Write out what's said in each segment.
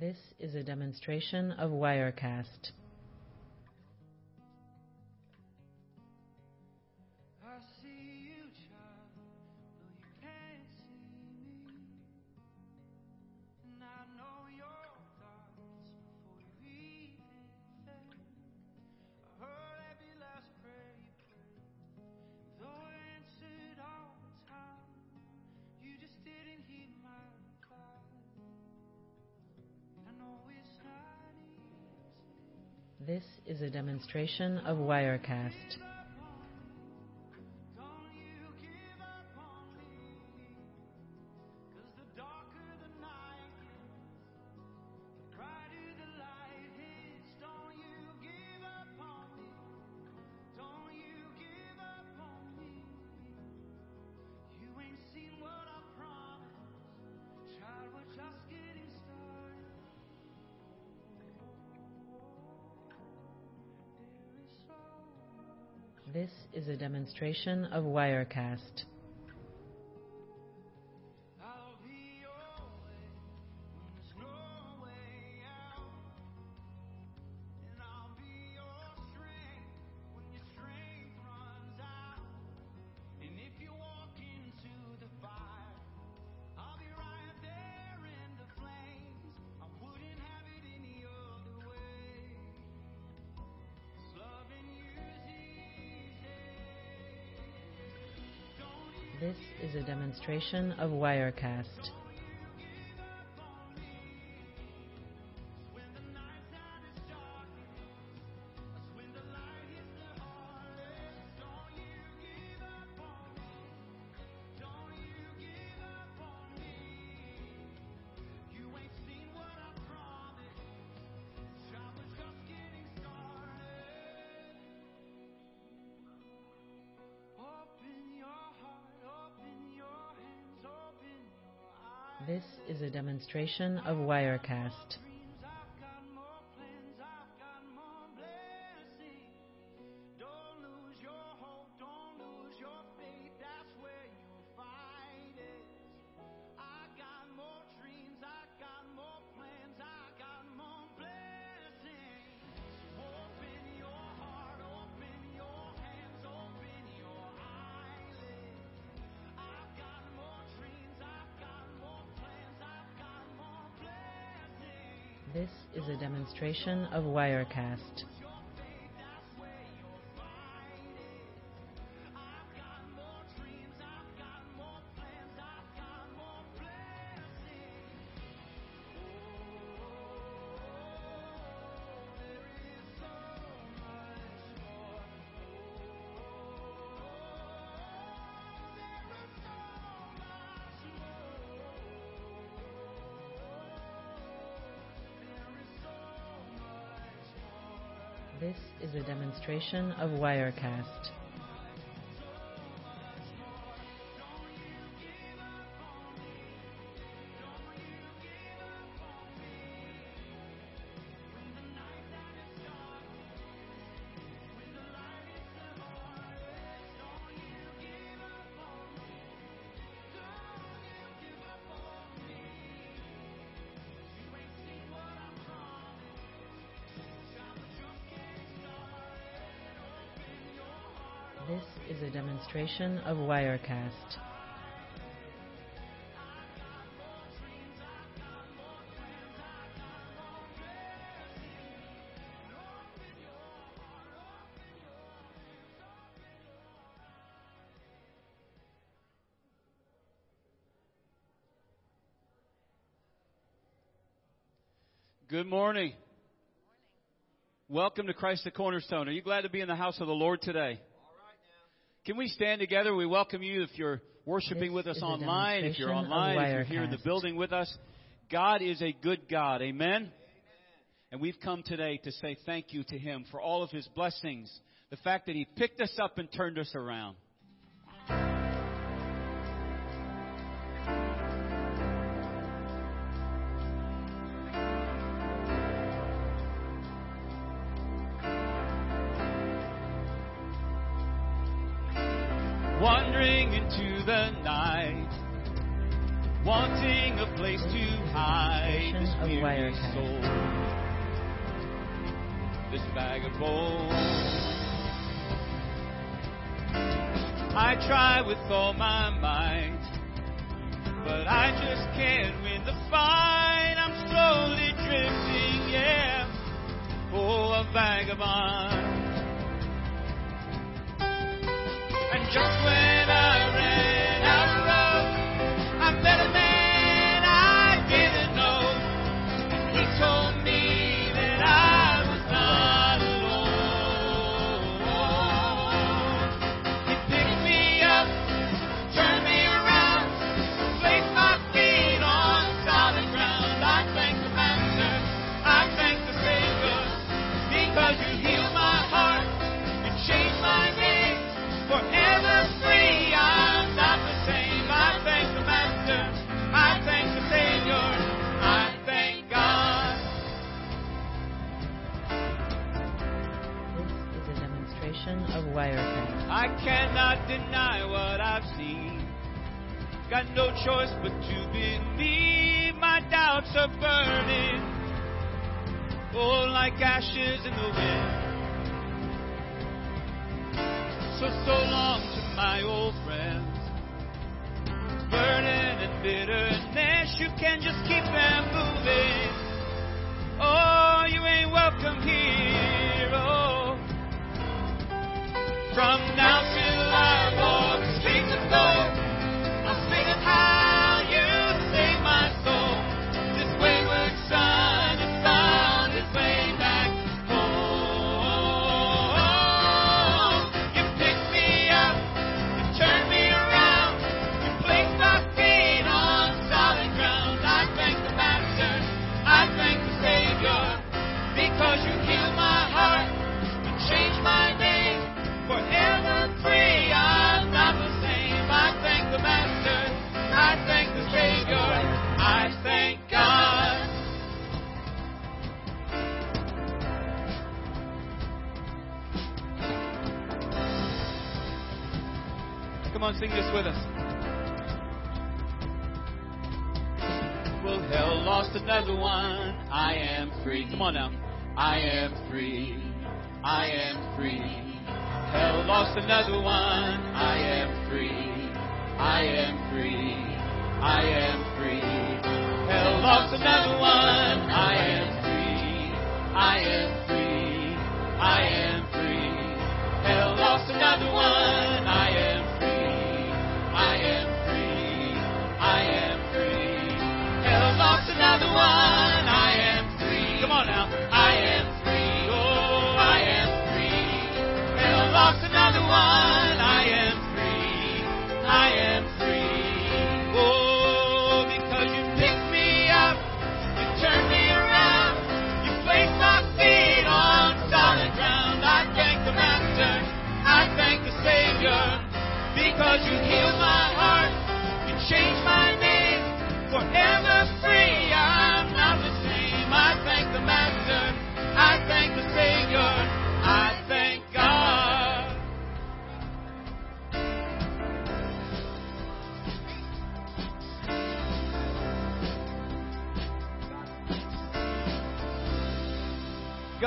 This is a demonstration of Wirecast. demonstration of Wirecast. demonstration of Wirecast. administration of Wirecast. demonstration of Wirecast. This is a demonstration of Wirecast. of Wirecast. administration of Wirecast. Good morning. Good morning. Welcome to Christ the Cornerstone. Are you glad to be in the house of the Lord today? Can we stand together? We welcome you if you're worshiping this with us online, if you're online, if you're here in the building with us. God is a good God. Amen? Amen? And we've come today to say thank you to Him for all of His blessings, the fact that He picked us up and turned us around. I try with all my might, but I just can't win the fight. I'm slowly drifting, yeah. Oh, a vagabond. And just when I cannot deny what I've seen. Got no choice but to believe my doubts are burning. Oh, like ashes in the wind. So, so long to my old friends. Burden and bitterness, you can just keep them moving. Oh, you ain't welcome here. From now till I Come on, sing this with us. Well, hell lost another one. I am free. Come on now. I am free. I am free. Hell lost another one. I am free. I am free. I am free. Hell lost another one. I am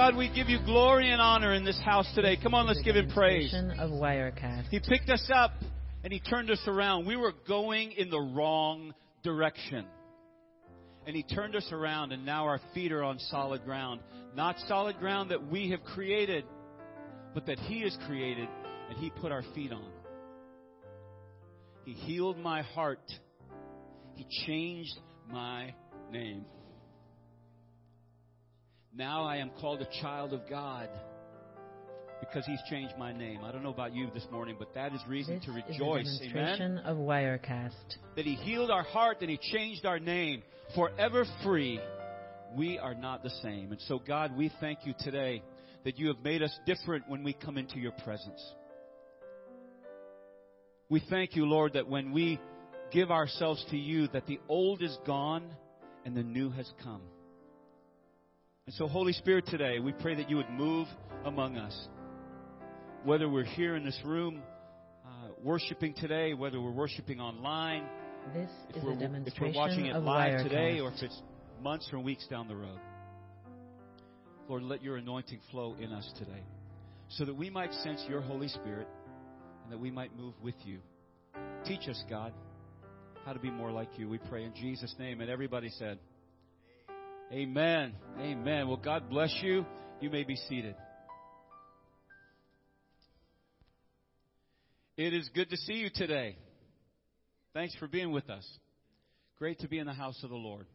God, we give you glory and honor in this house today. Come on, let's give him praise. Of Wirecast. He picked us up and he turned us around. We were going in the wrong direction. And he turned us around, and now our feet are on solid ground. Not solid ground that we have created, but that he has created and he put our feet on. He healed my heart. He changed my name. Now I am called a child of God because He's changed my name. I don't know about you this morning, but that is reason This to is a rejoice. Amen. demonstration of Wirecast. That He healed our heart and He changed our name. Forever free, we are not the same. And so, God, we thank you today that you have made us different when we come into your presence. We thank you, Lord, that when we give ourselves to you, that the old is gone and the new has come. And so, Holy Spirit, today, we pray that you would move among us. Whether we're here in this room uh, worshiping today, whether we're worshiping online, This if is we're, a if we're watching it live Wirecast. today or if it's months or weeks down the road. Lord, let your anointing flow in us today so that we might sense your Holy Spirit and that we might move with you. Teach us, God, how to be more like you. We pray in Jesus' name. And everybody said, Amen. Amen. Well, God bless you. You may be seated. It is good to see you today. Thanks for being with us. Great to be in the house of the Lord.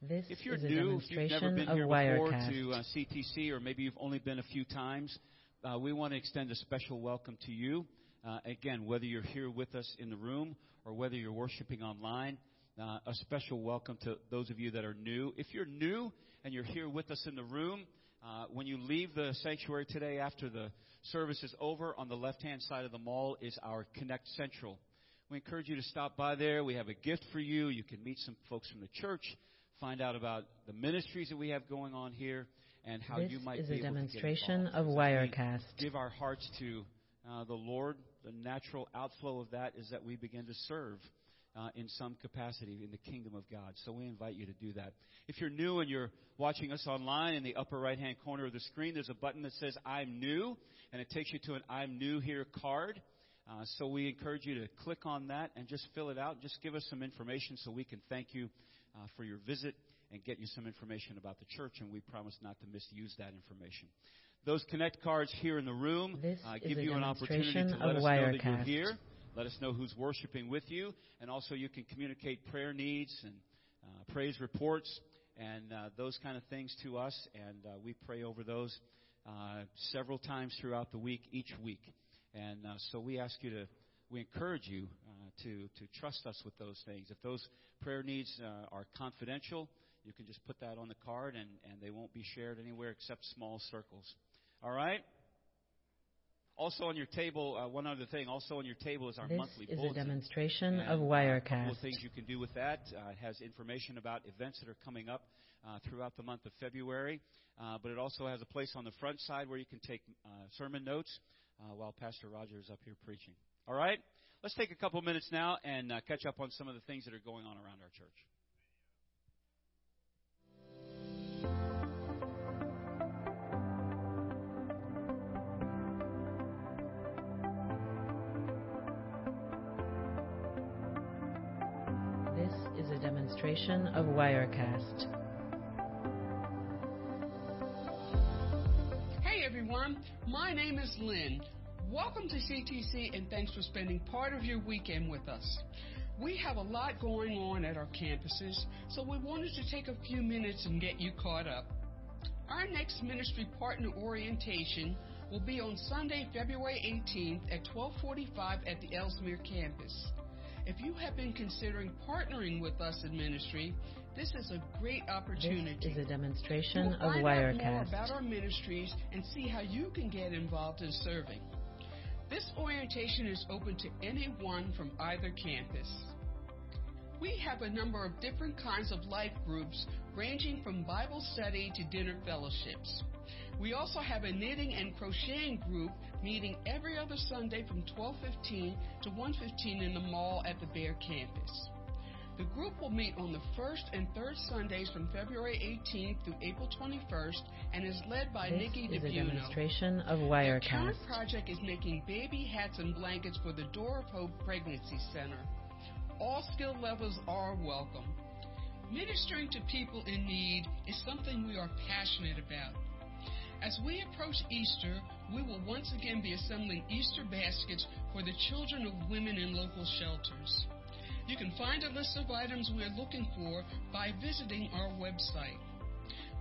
This If you're new, if you've never been here before to uh, CTC, or maybe you've only been a few times, uh, we want to extend a special welcome to you. Uh, again, whether you're here with us in the room or whether you're worshiping online, uh, a special welcome to those of you that are new. If you're new and you're here with us in the room, uh, when you leave the sanctuary today after the service is over, on the left-hand side of the mall is our Connect Central. We encourage you to stop by there. We have a gift for you. You can meet some folks from the church, find out about the ministries that we have going on here, and how This you might is be a able to get demonstration of Wirecast. Give our hearts to uh, the Lord. The natural outflow of that is that we begin to serve uh, in some capacity in the kingdom of God. So we invite you to do that. If you're new and you're watching us online, in the upper right hand corner of the screen, there's a button that says I'm new, and it takes you to an I'm new here card. Uh, so we encourage you to click on that and just fill it out. Just give us some information so we can thank you uh, for your visit and get you some information about the church, and we promise not to misuse that information. Those connect cards here in the room uh, give you an opportunity to let us know that you're here. Let us know who's worshiping with you, and also you can communicate prayer needs and uh, praise reports and uh, those kind of things to us, and uh, we pray over those uh, several times throughout the week, each week. And uh, so we ask you to, we encourage you uh, to to trust us with those things. If those prayer needs are confidential, you can just put that on the card, and and they won't be shared anywhere except small circles. All right. Also on your table, uh, one other thing. Also on your table is our This monthly is a bulletin. demonstration And, of uh, A couple Wirecast. of things you can do with that. Uh, it has information about events that are coming up uh, throughout the month of February. Uh, but it also has a place on the front side where you can take uh, sermon notes uh, while Pastor Roger is up here preaching. All right? Let's take a couple minutes now and uh, catch up on some of the things that are going on around our church. A demonstration of Wirecast. Hey everyone, my name is Lynn. Welcome to CTC and thanks for spending part of your weekend with us. We have a lot going on at our campuses, so we wanted to take a few minutes and get you caught up. Our next ministry partner orientation will be on Sunday, February 18th at 1245 at the Elsmere campus. If you have been considering partnering with us in ministry, this is a great opportunity. This is a demonstration You'll of find out more about our ministries and see how you can get involved in serving. This orientation is open to anyone from either campus. We have a number of different kinds of life groups ranging from Bible study to dinner fellowships. We also have a knitting and crocheting group meeting every other Sunday from 12:15 to 1:15 in the mall at the Bear campus. The group will meet on the first and third Sundays from February 18th through April 21st and is led by This Nikki is a demonstration of Wirecast. current project is making baby hats and blankets for the Door of Hope Pregnancy Center. All skill levels are welcome. Ministering to people in need is something we are passionate about. As we approach Easter, we will once again be assembling Easter baskets for the children of women in local shelters. You can find a list of items we are looking for by visiting our website.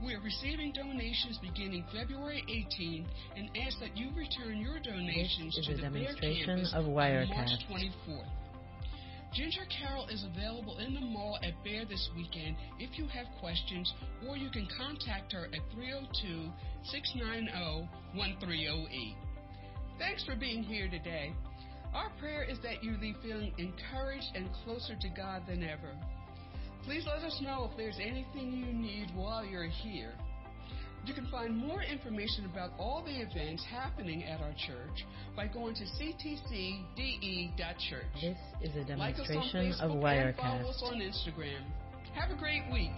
We are receiving donations beginning February 18th and ask that you return your donations to the Bear demonstration campus of on March Wirecast. 24th. Ginger Carol is available in the mall at Bear this weekend if you have questions, or you can contact her at 302 690 1308. Thanks for being here today. Our prayer is that you leave feeling encouraged and closer to God than ever. Please let us know if there's anything you need while you're here. You can find more information about all the events happening at our church by going to ctcde.church. This is a demonstration Like us on Facebook of and follow us Wirecast. on Instagram. Have a great week.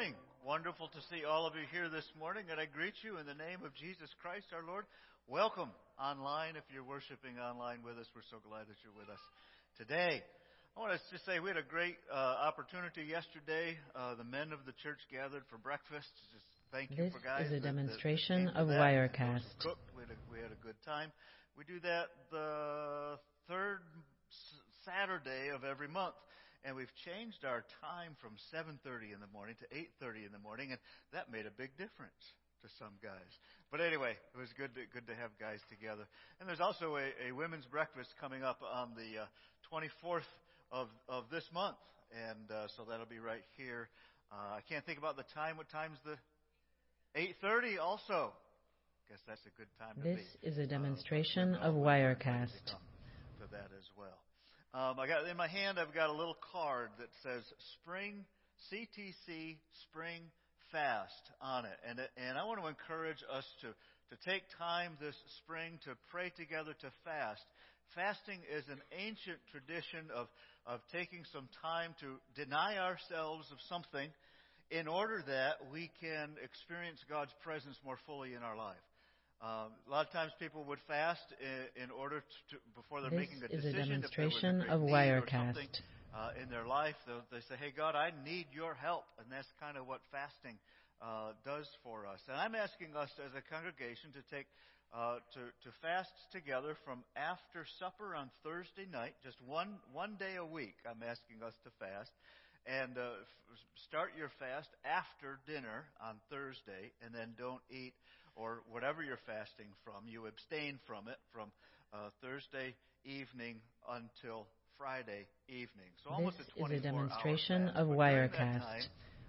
Morning. Wonderful to see all of you here this morning, and I greet you in the name of Jesus Christ our Lord. Welcome online if you're worshiping online with us. We're so glad that you're with us today. I want to just say we had a great uh, opportunity yesterday. Uh, the men of the church gathered for breakfast. Just thank you This for guys. is a that- that demonstration came of that. Wirecast. Cooked. We had, a, we had a good time. We do that the third Saturday of every month and we've changed our time from 7:30 in the morning to 8:30 in the morning, and that made a big difference to some guys. But anyway, it was good to, good to have guys together. And there's also a, a women's breakfast coming up on the uh, 24th of of this month, and uh, so that'll be right here. Uh, I can't think about the time. What time's the 8:30 also? Guess that's a good time to This be. is a Uh, demonstration but of Wirecast. To that as well. Um, I got in my hand. I've got a little card that says "Spring CTC Spring Fast" on it, and and I want to encourage us to to take time this spring to pray together to fast. Fasting is an ancient tradition of of taking some time to deny ourselves of something in order that we can experience God's presence more fully in our life. Um, a lot of times people would fast in, in order to, before they're This making a is a decision a demonstration great of need or something Wirecast. uh, in their life. They'll, they say, "Hey God, I need your help," and that's kind of what fasting uh, does for us. And I'm asking us as a congregation to take uh, to to fast together from after supper on Thursday night, just one one day a week. I'm asking us to fast. And uh, f- start your fast after dinner on Thursday, and then don't eat or whatever you're fasting from. You abstain from it from uh, Thursday evening until Friday evening. So almost This a is a demonstration of But during that Wirecast. time,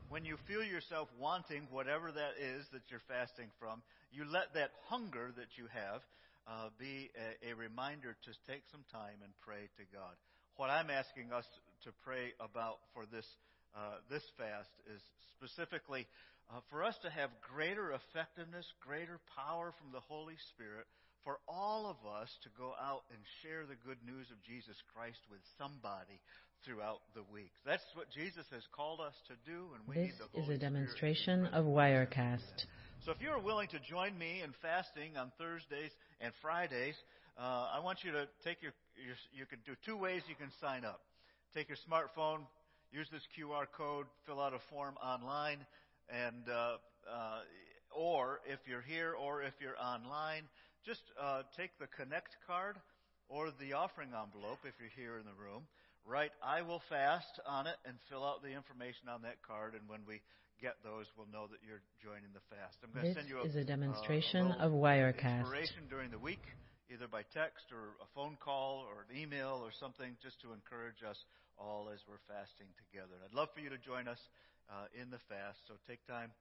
when you feel yourself wanting whatever that is that you're fasting from, you let that hunger that you have uh, be a, a reminder to take some time and pray to God. What I'm asking us to pray about for this uh, this fast is specifically uh, for us to have greater effectiveness, greater power from the Holy Spirit, for all of us to go out and share the good news of Jesus Christ with somebody throughout the week. That's what Jesus has called us to do, and we This need the is a Spirit demonstration present of with us to do Wirecast. So if you're willing to join me in fasting on Thursdays and Fridays, uh, I want you to take your, your, you can do two ways you can sign up. Take your smartphone, use this QR code, fill out a form online, and uh, uh, or if you're here or if you're online, just uh, take the Connect card or the offering envelope if you're here in the room. Write "I will fast" on it and fill out the information on that card. And when we get those, we'll know that you're joining the fast. I'm going This to send you a, is a uh, demonstration a of Wirecast. inspiration during the week, either by text or a phone call or an email or something, just to encourage us all as we're fasting together. I'd love for you to join us uh, in the fast, so take time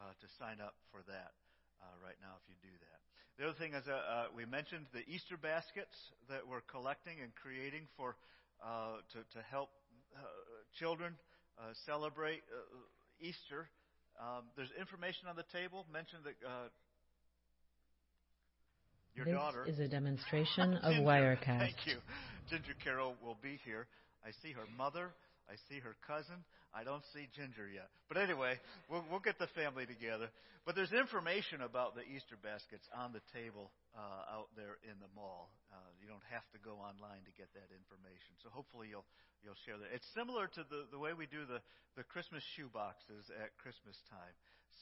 uh, to sign up for that uh, right now if you do that. The other thing is, uh, uh, we mentioned the Easter baskets that we're collecting and creating for uh, to, to help uh, children uh, celebrate uh, Easter. Um, there's information on the table. Mentioned that uh, your This daughter is a demonstration of Ginger, Wirecast. Thank you. Ginger Carroll will be here. I see her mother. I see her cousin. I don't see Ginger yet. But anyway, we'll, we'll get the family together. But there's information about the Easter baskets on the table uh, out there in the mall. Uh, you don't have to go online to get that information. So hopefully you'll you'll share that. It's similar to the, the way we do the, the Christmas shoe boxes at Christmas time.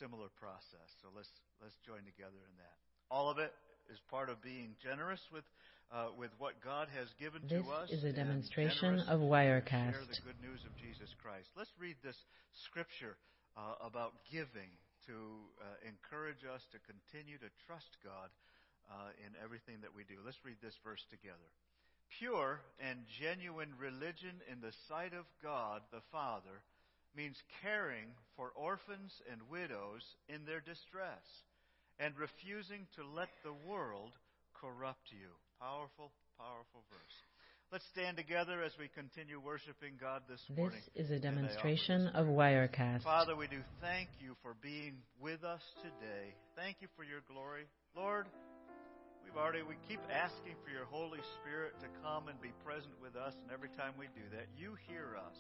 Similar process. So let's let's join together in that. All of it is part of being generous with uh, with what God has given This to us. is a demonstration of Wirecast. Share the good news of Jesus Christ. Let's read this scripture uh, about giving to uh, encourage us to continue to trust God uh, in everything that we do. Let's read this verse together. Pure and genuine religion in the sight of God the Father means caring for orphans and widows in their distress and refusing to let the world corrupt you. Powerful, powerful verse. Let's stand together as we continue worshiping God this morning. This is a demonstration of Wirecast. Father, we do thank you for being with us today. Thank you for your glory. Lord, we've already we keep asking for your Holy Spirit to come and be present with us, and every time we do that, you hear us.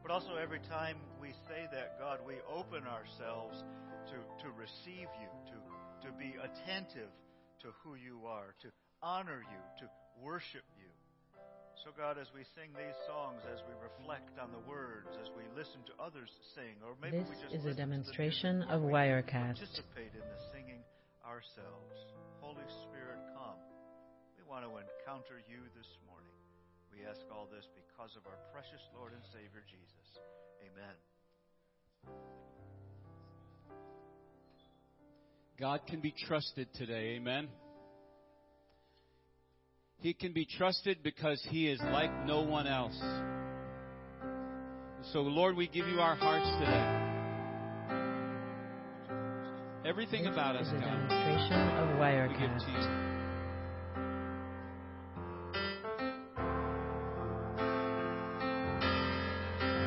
But also every time we say that, God, we open ourselves to, to receive you, to, to be attentive to who you are, to honor you, to worship you. So, God, as we sing these songs, as we reflect on the words, as we listen to others sing, or maybe This we just is a listen to the demonstration music, of Wirecast. Participate in the singing ourselves. Holy Spirit, come. We want to encounter you this morning. We ask all this because of our precious Lord and Savior Jesus. Amen. God can be trusted today. Amen. He can be trusted because He is like no one else. So, Lord, we give you our hearts today. Everything This about us, God, demonstration of we give Wirecast. to you.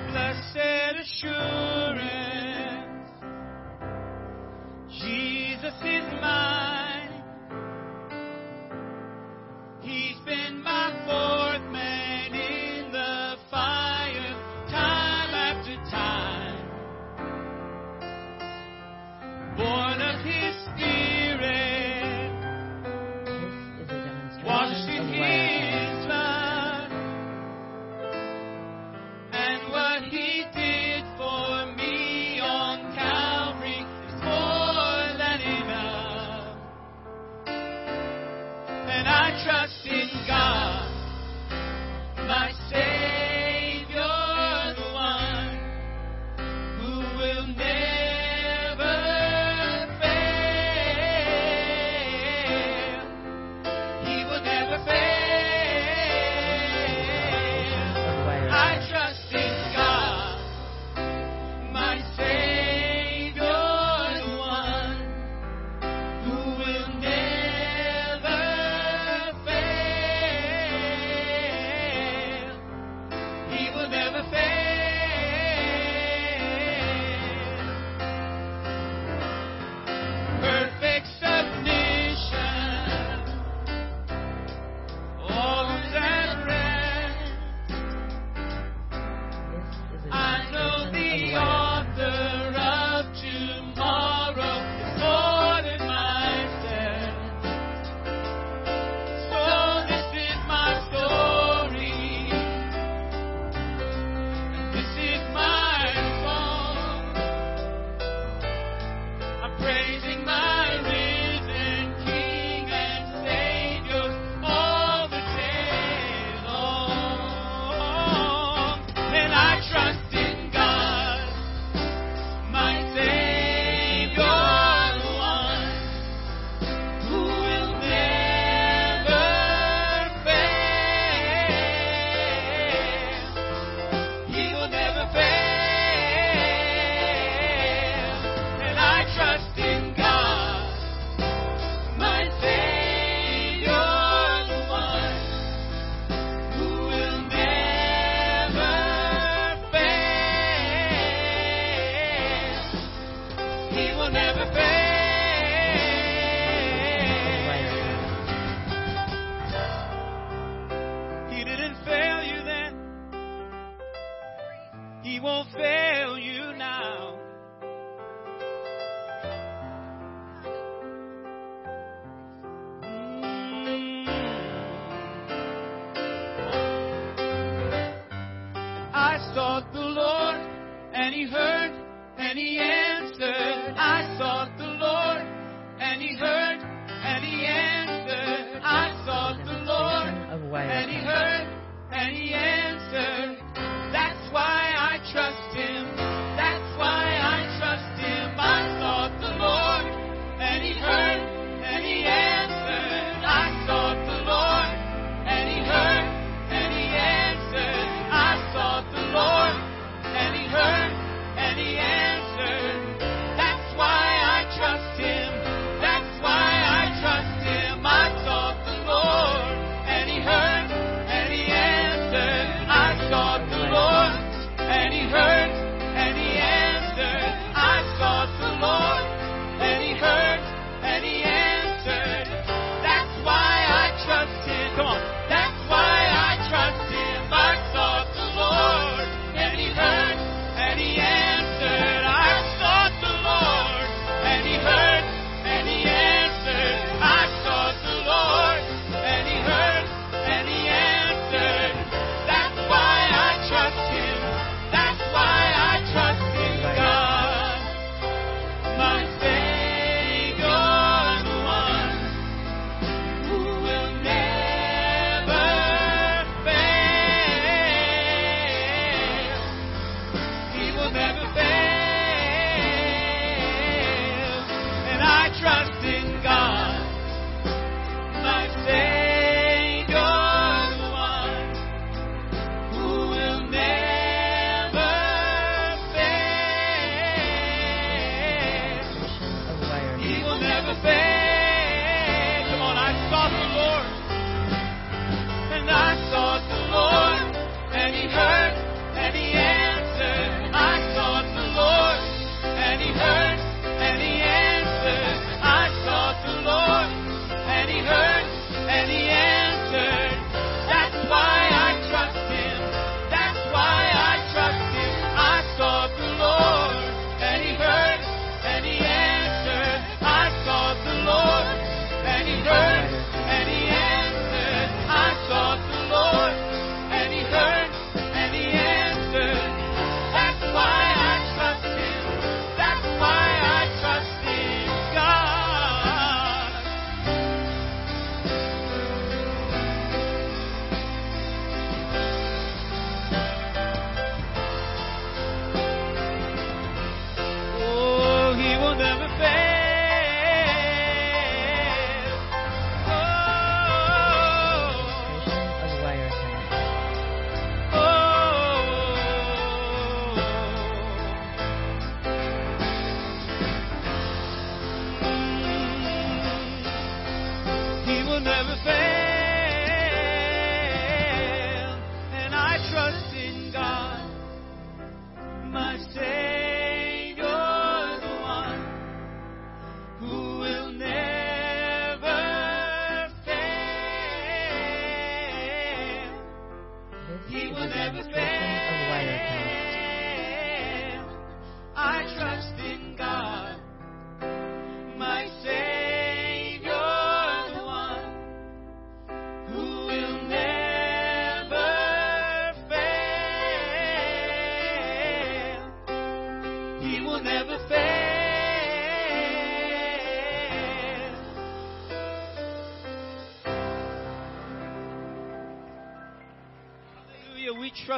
Blessed assurance, Jesus is mine.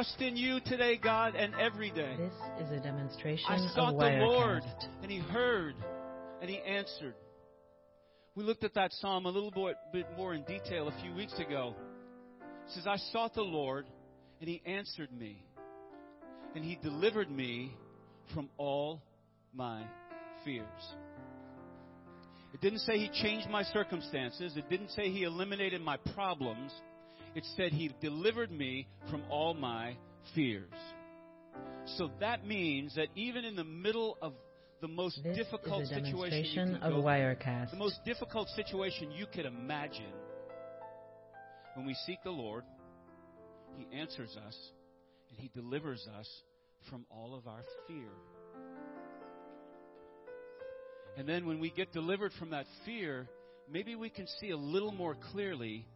Trust in you today, God, and every day. This is a demonstration I of sought the Lord, and He heard, and He answered. We looked at that psalm a little bit, bit more in detail a few weeks ago. It says, I sought the Lord, and He answered me, and He delivered me from all my fears. It didn't say He changed my circumstances, it didn't say He eliminated my problems. It said He delivered me from all my fears. So that means that even in the middle of the most This difficult is a situation demonstration of go Wirecast. the most difficult situation you could imagine, when we seek the Lord, He answers us and He delivers us from all of our fear. And then when we get delivered from that fear, maybe we can see a little more clearly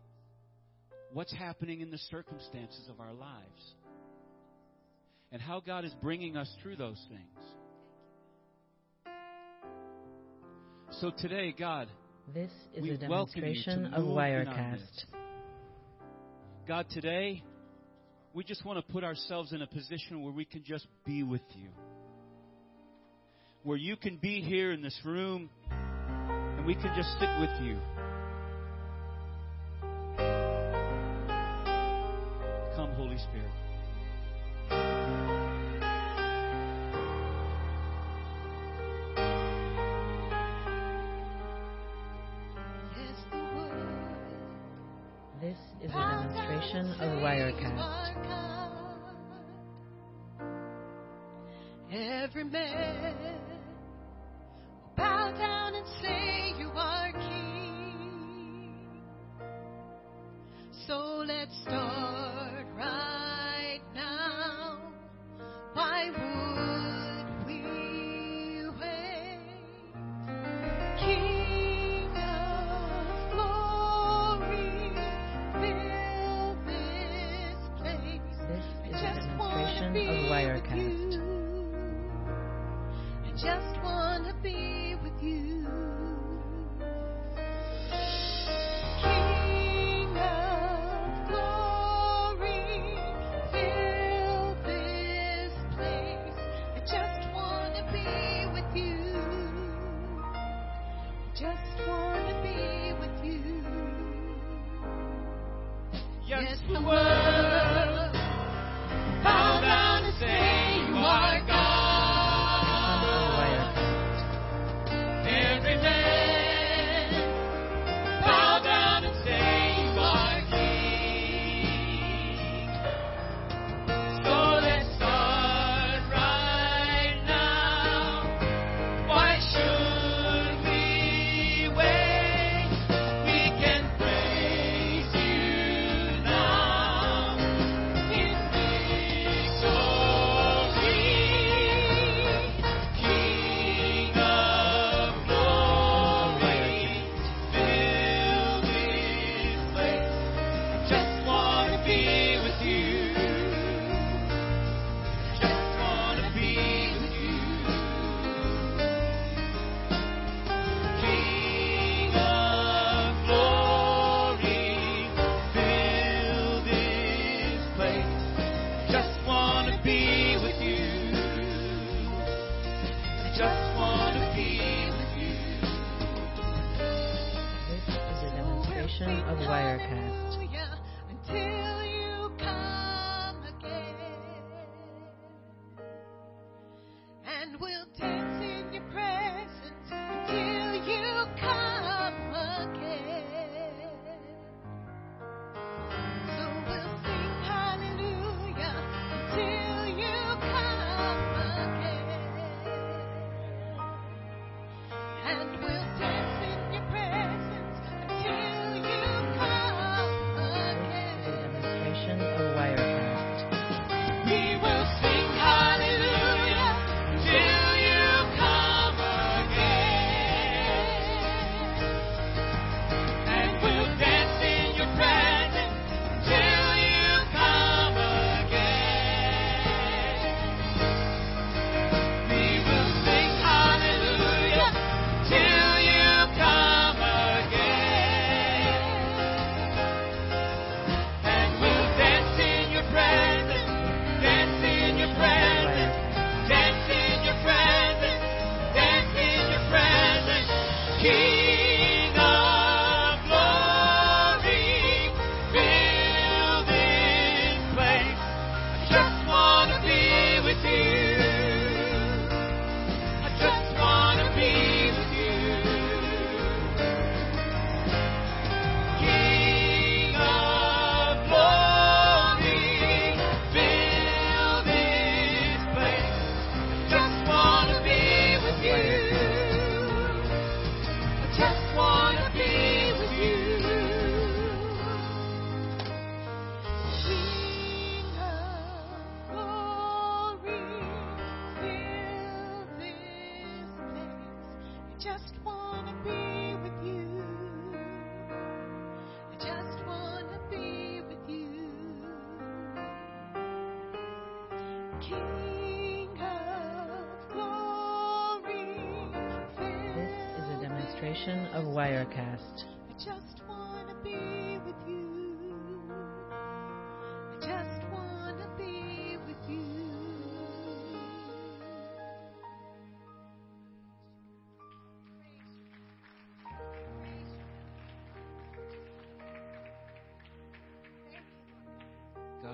what's happening in the circumstances of our lives and how God is bringing us through those things. So today, God, This is we a demonstration of move in our Wirecast. God, today, we just want to put ourselves in a position where we can just be with you. Where you can be here in this room and we can just sit with you. God. Every man will bow down and say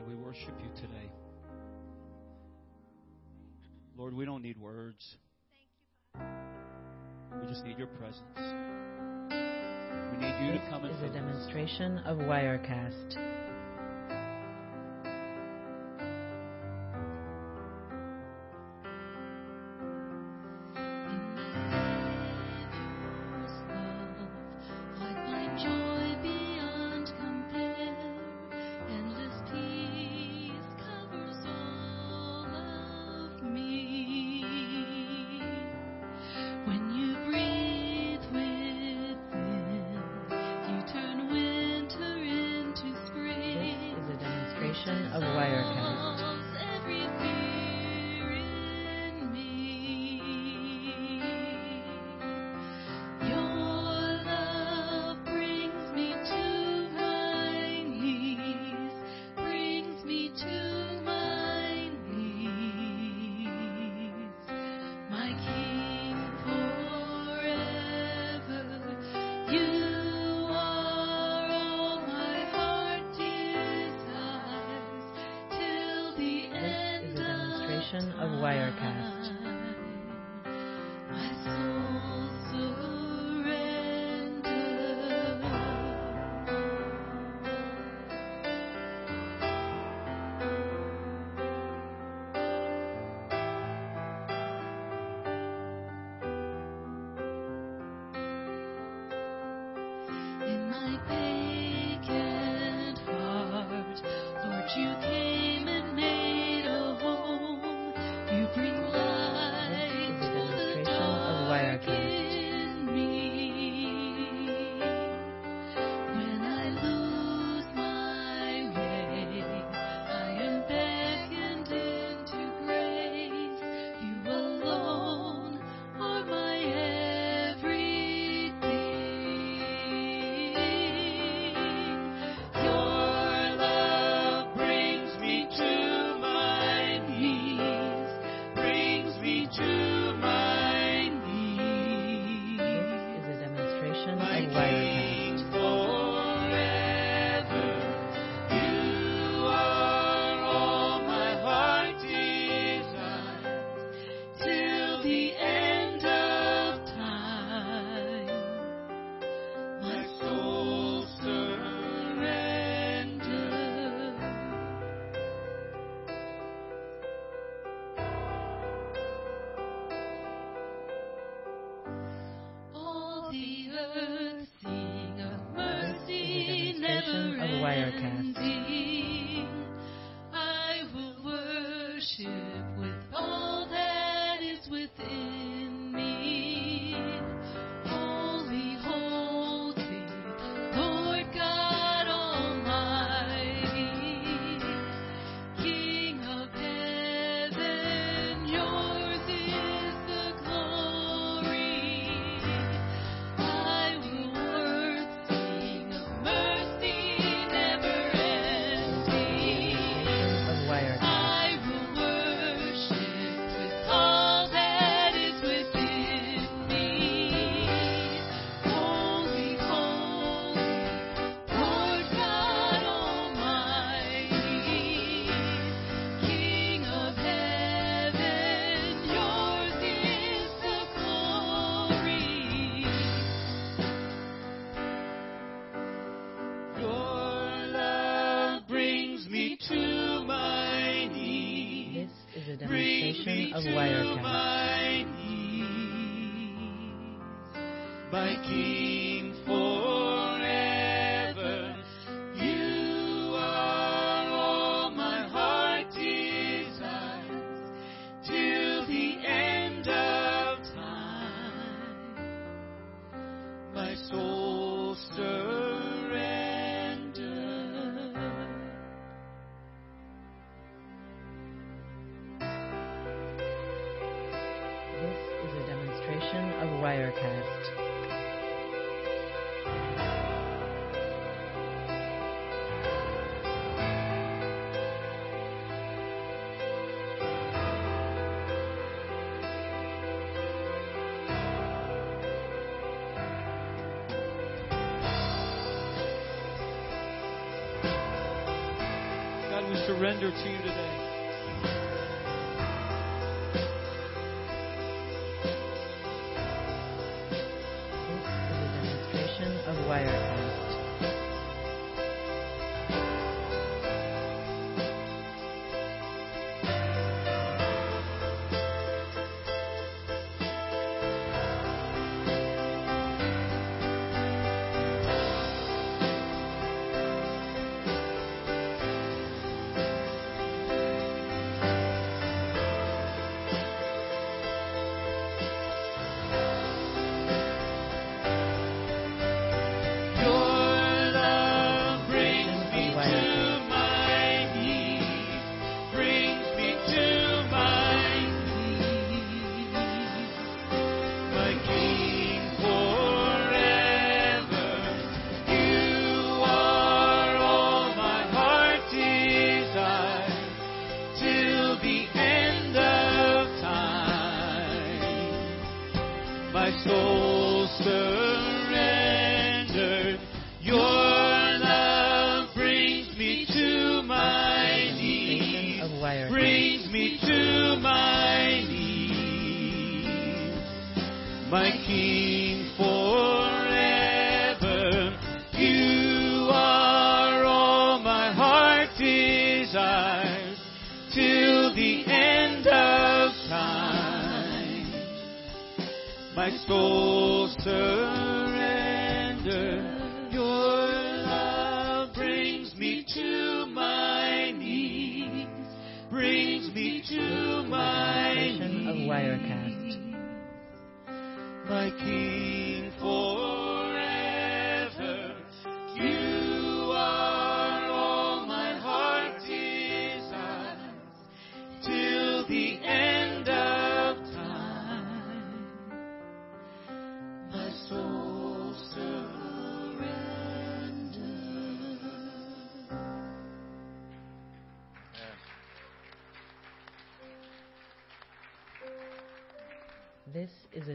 God, we worship you today. Lord, we don't need words. We just need your presence. We need you to come this and is a demonstration of Wirecast. Surrender to you today. Demonstration of Wirecast.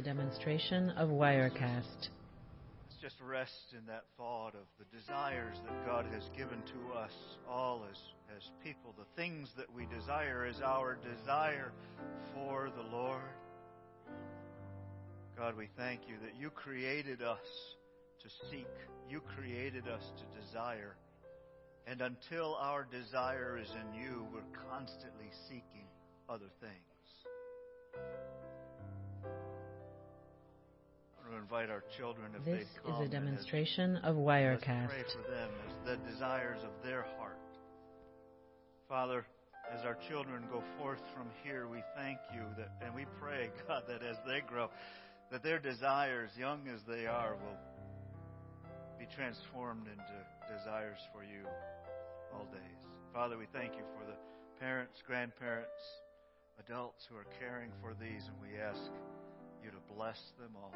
Demonstration of Wirecast. Let's just rest in that thought of the desires that God has given to us all as, as people. The things that we desire is our desire for the Lord. God, we thank you that you created us to seek, you created us to desire. And until our desire is in you, we're constantly seeking other things. This is a demonstration of Let's Wirecast. pray for them as the desires of their heart. Father, as our children go forth from here, we thank you that, and we pray, God, that as they grow, that their desires, young as they are, will be transformed into desires for you all days. Father, we thank you for the parents, grandparents, adults who are caring for these, and we ask you to bless them all.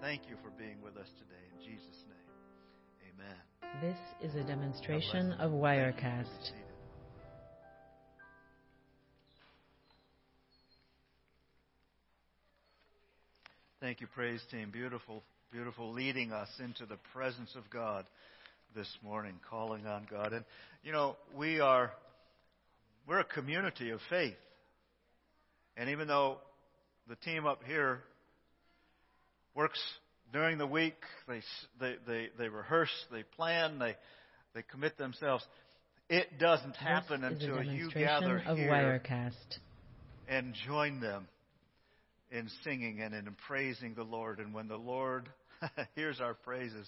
Thank you for being with us today. In Jesus' name, amen. This is a demonstration of you. Thank you. You may be Wirecast. Thank you, praise team. Beautiful, beautiful leading us into the presence of God this morning, calling on God. And you know, we are we're a community of faith. And even though the team up here works during the week, they they they, they rehearse, they plan, they they commit themselves. It doesn't happen this until you gather of here Wirecast. and join them in singing and in praising the Lord. And when the Lord hears our praises,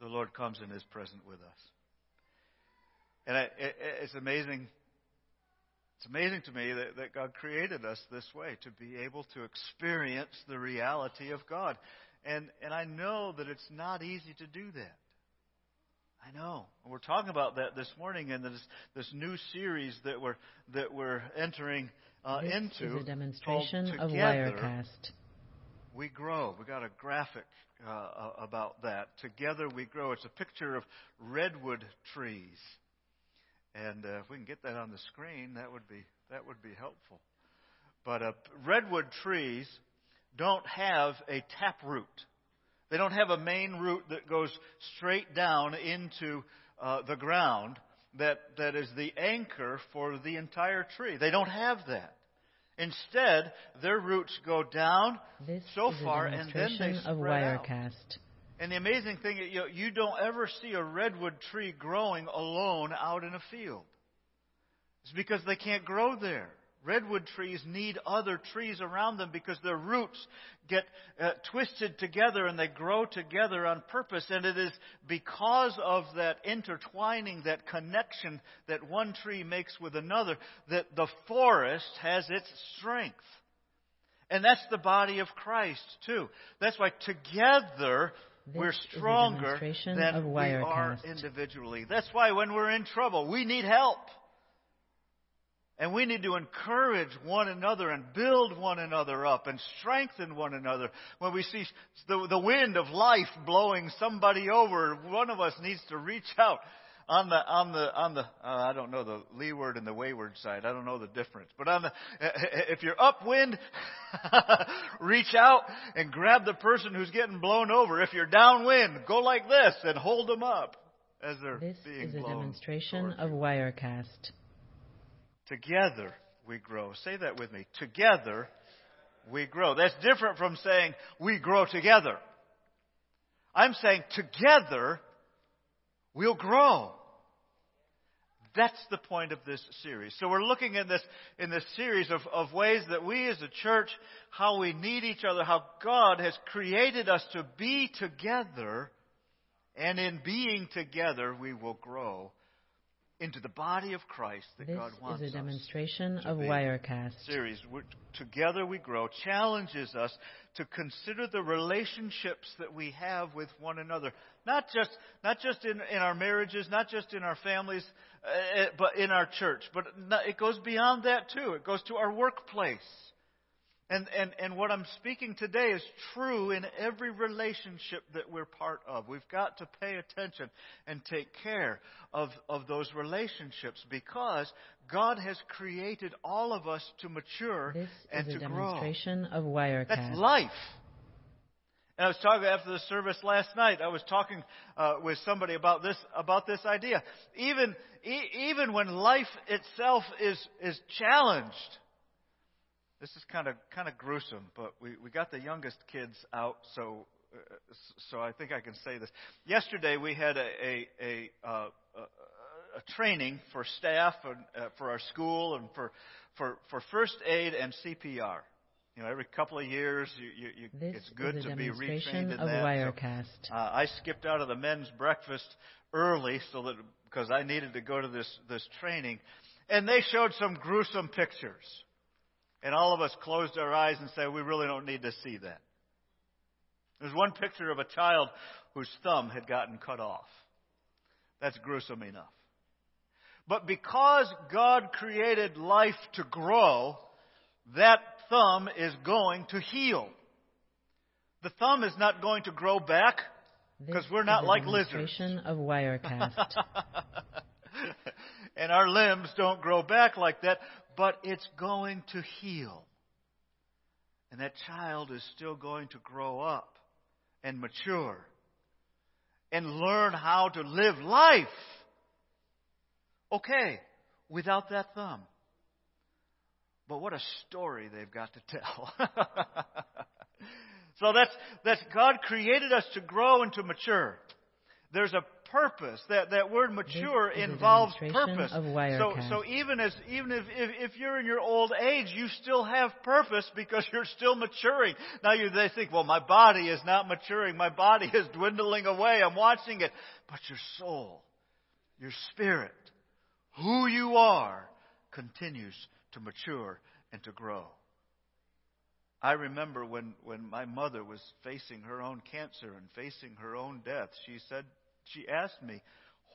the Lord comes and is present with us. And I, it, it's amazing. It's amazing to me that, that God created us this way to be able to experience the reality of God. And, and I know that it's not easy to do that. I know. And we're talking about that this morning in this, this new series that we're, that we're entering uh, This into. is a demonstration of. Wirecast. we grow. We got a graphic uh, about that. Together we grow. It's a picture of redwood trees, and uh, if we can get that on the screen, that would be that would be helpful. But uh, redwood trees don't have a tap root. They don't have a main root that goes straight down into uh, the ground that, that is the anchor for the entire tree. They don't have that. Instead, their roots go down This so far and then they demonstration of spread out. And the amazing thing, you, you don't ever see a redwood tree growing alone out in a field. It's because they can't grow there. Redwood trees need other trees around them because their roots get uh, twisted together and they grow together on purpose. And it is because of that intertwining, that connection that one tree makes with another, that the forest has its strength. And that's the body of Christ, too. That's why together This we're stronger than we are individually. That's why when we're in trouble, we need help. And we need to encourage one another and build one another up and strengthen one another. When we see the, the wind of life blowing somebody over, one of us needs to reach out on the on the on the uh, I don't know the leeward and the wayward side. I don't know the difference. But on the eh, eh, eh, if you're upwind, reach out and grab the person who's getting blown over. If you're downwind, go like this and hold them up as they're This being is a demonstration of. Wirecast. Together we grow. Say that with me. Together we grow. That's different from saying we grow together. I'm saying together we'll grow. That's the point of this series. So we're looking in this, in this series of, of ways that we as a church, how we need each other, how God has created us to be together, and in being together we will grow into the body of Christ that This God wants is a demonstration of. Wirecast. series, We're- Together We Grow, challenges us to consider the relationships that we have with one another. Not just, not just in, in our marriages, not just in our families, uh, but in our church. But it goes beyond that too. It goes to our workplace. And, and, and what I'm speaking today is true in every relationship that we're part of. We've got to pay attention and take care of, of those relationships because God has created all of us to mature This and is a to grow. demonstration of Wirecast. That's life. And I was talking after the service last night. I was talking uh, with somebody about this about this idea. Even e- even when life itself is is challenged, this is kind of kind of gruesome. But we we got the youngest kids out, so uh, so I think I can say this. Yesterday we had a a a, uh, a, a training for staff and uh, for our school and for for for first aid and CPR. You know, every couple of years, you, you, you, This it's good is a to be retrained in of that. So, uh, I skipped out of the men's breakfast early so that because I needed to go to this this training, and they showed some gruesome pictures, and all of us closed our eyes and said, "We really don't need to see that." There's one picture of a child whose thumb had gotten cut off. That's gruesome enough. But because God created life to grow, that thumb is going to heal. The thumb is not going to grow back because we're not like lizards. of Wirecast. and our limbs don't grow back like that, but it's going to heal. And that child is still going to grow up and mature and learn how to live life. Okay, without that thumb. But what a story they've got to tell. so that's, that's God created us to grow and to mature. There's a purpose. That, that word mature involves purpose. So, so even as even if, if if you're in your old age, you still have purpose because you're still maturing. Now you they think, well, my body is not maturing. My body is dwindling away. I'm watching it, but your soul, your spirit, who you are, continues to mature and to grow. I remember when, when my mother was facing her own cancer and facing her own death, she said, she asked me,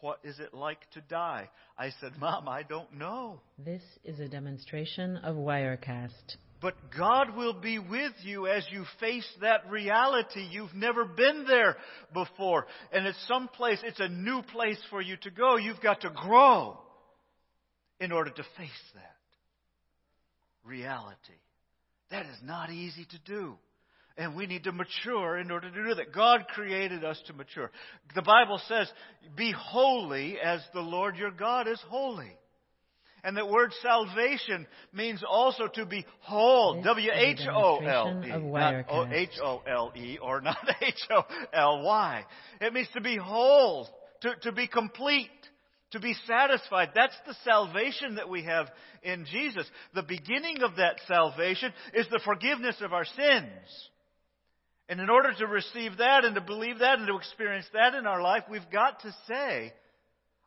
What is it like to die? I said, Mom, I don't know. this is a demonstration of Wirecast. But God will be with you as you face that reality. You've never been there before. And it's some place, it's a new place for you to go. You've got to grow in order to face that reality. That is not easy to do. And we need to mature in order to do that. God created us to mature. The Bible says, Be holy as the Lord your God is holy. And that word salvation means also to be whole. This is a W H O L E. Not. H O L E or not H O L Y. It means to be whole, to, to be complete, to be satisfied. That's the salvation that we have in Jesus. The beginning of that salvation is the forgiveness of our sins. And in order to receive that and to believe that and to experience that in our life, we've got to say,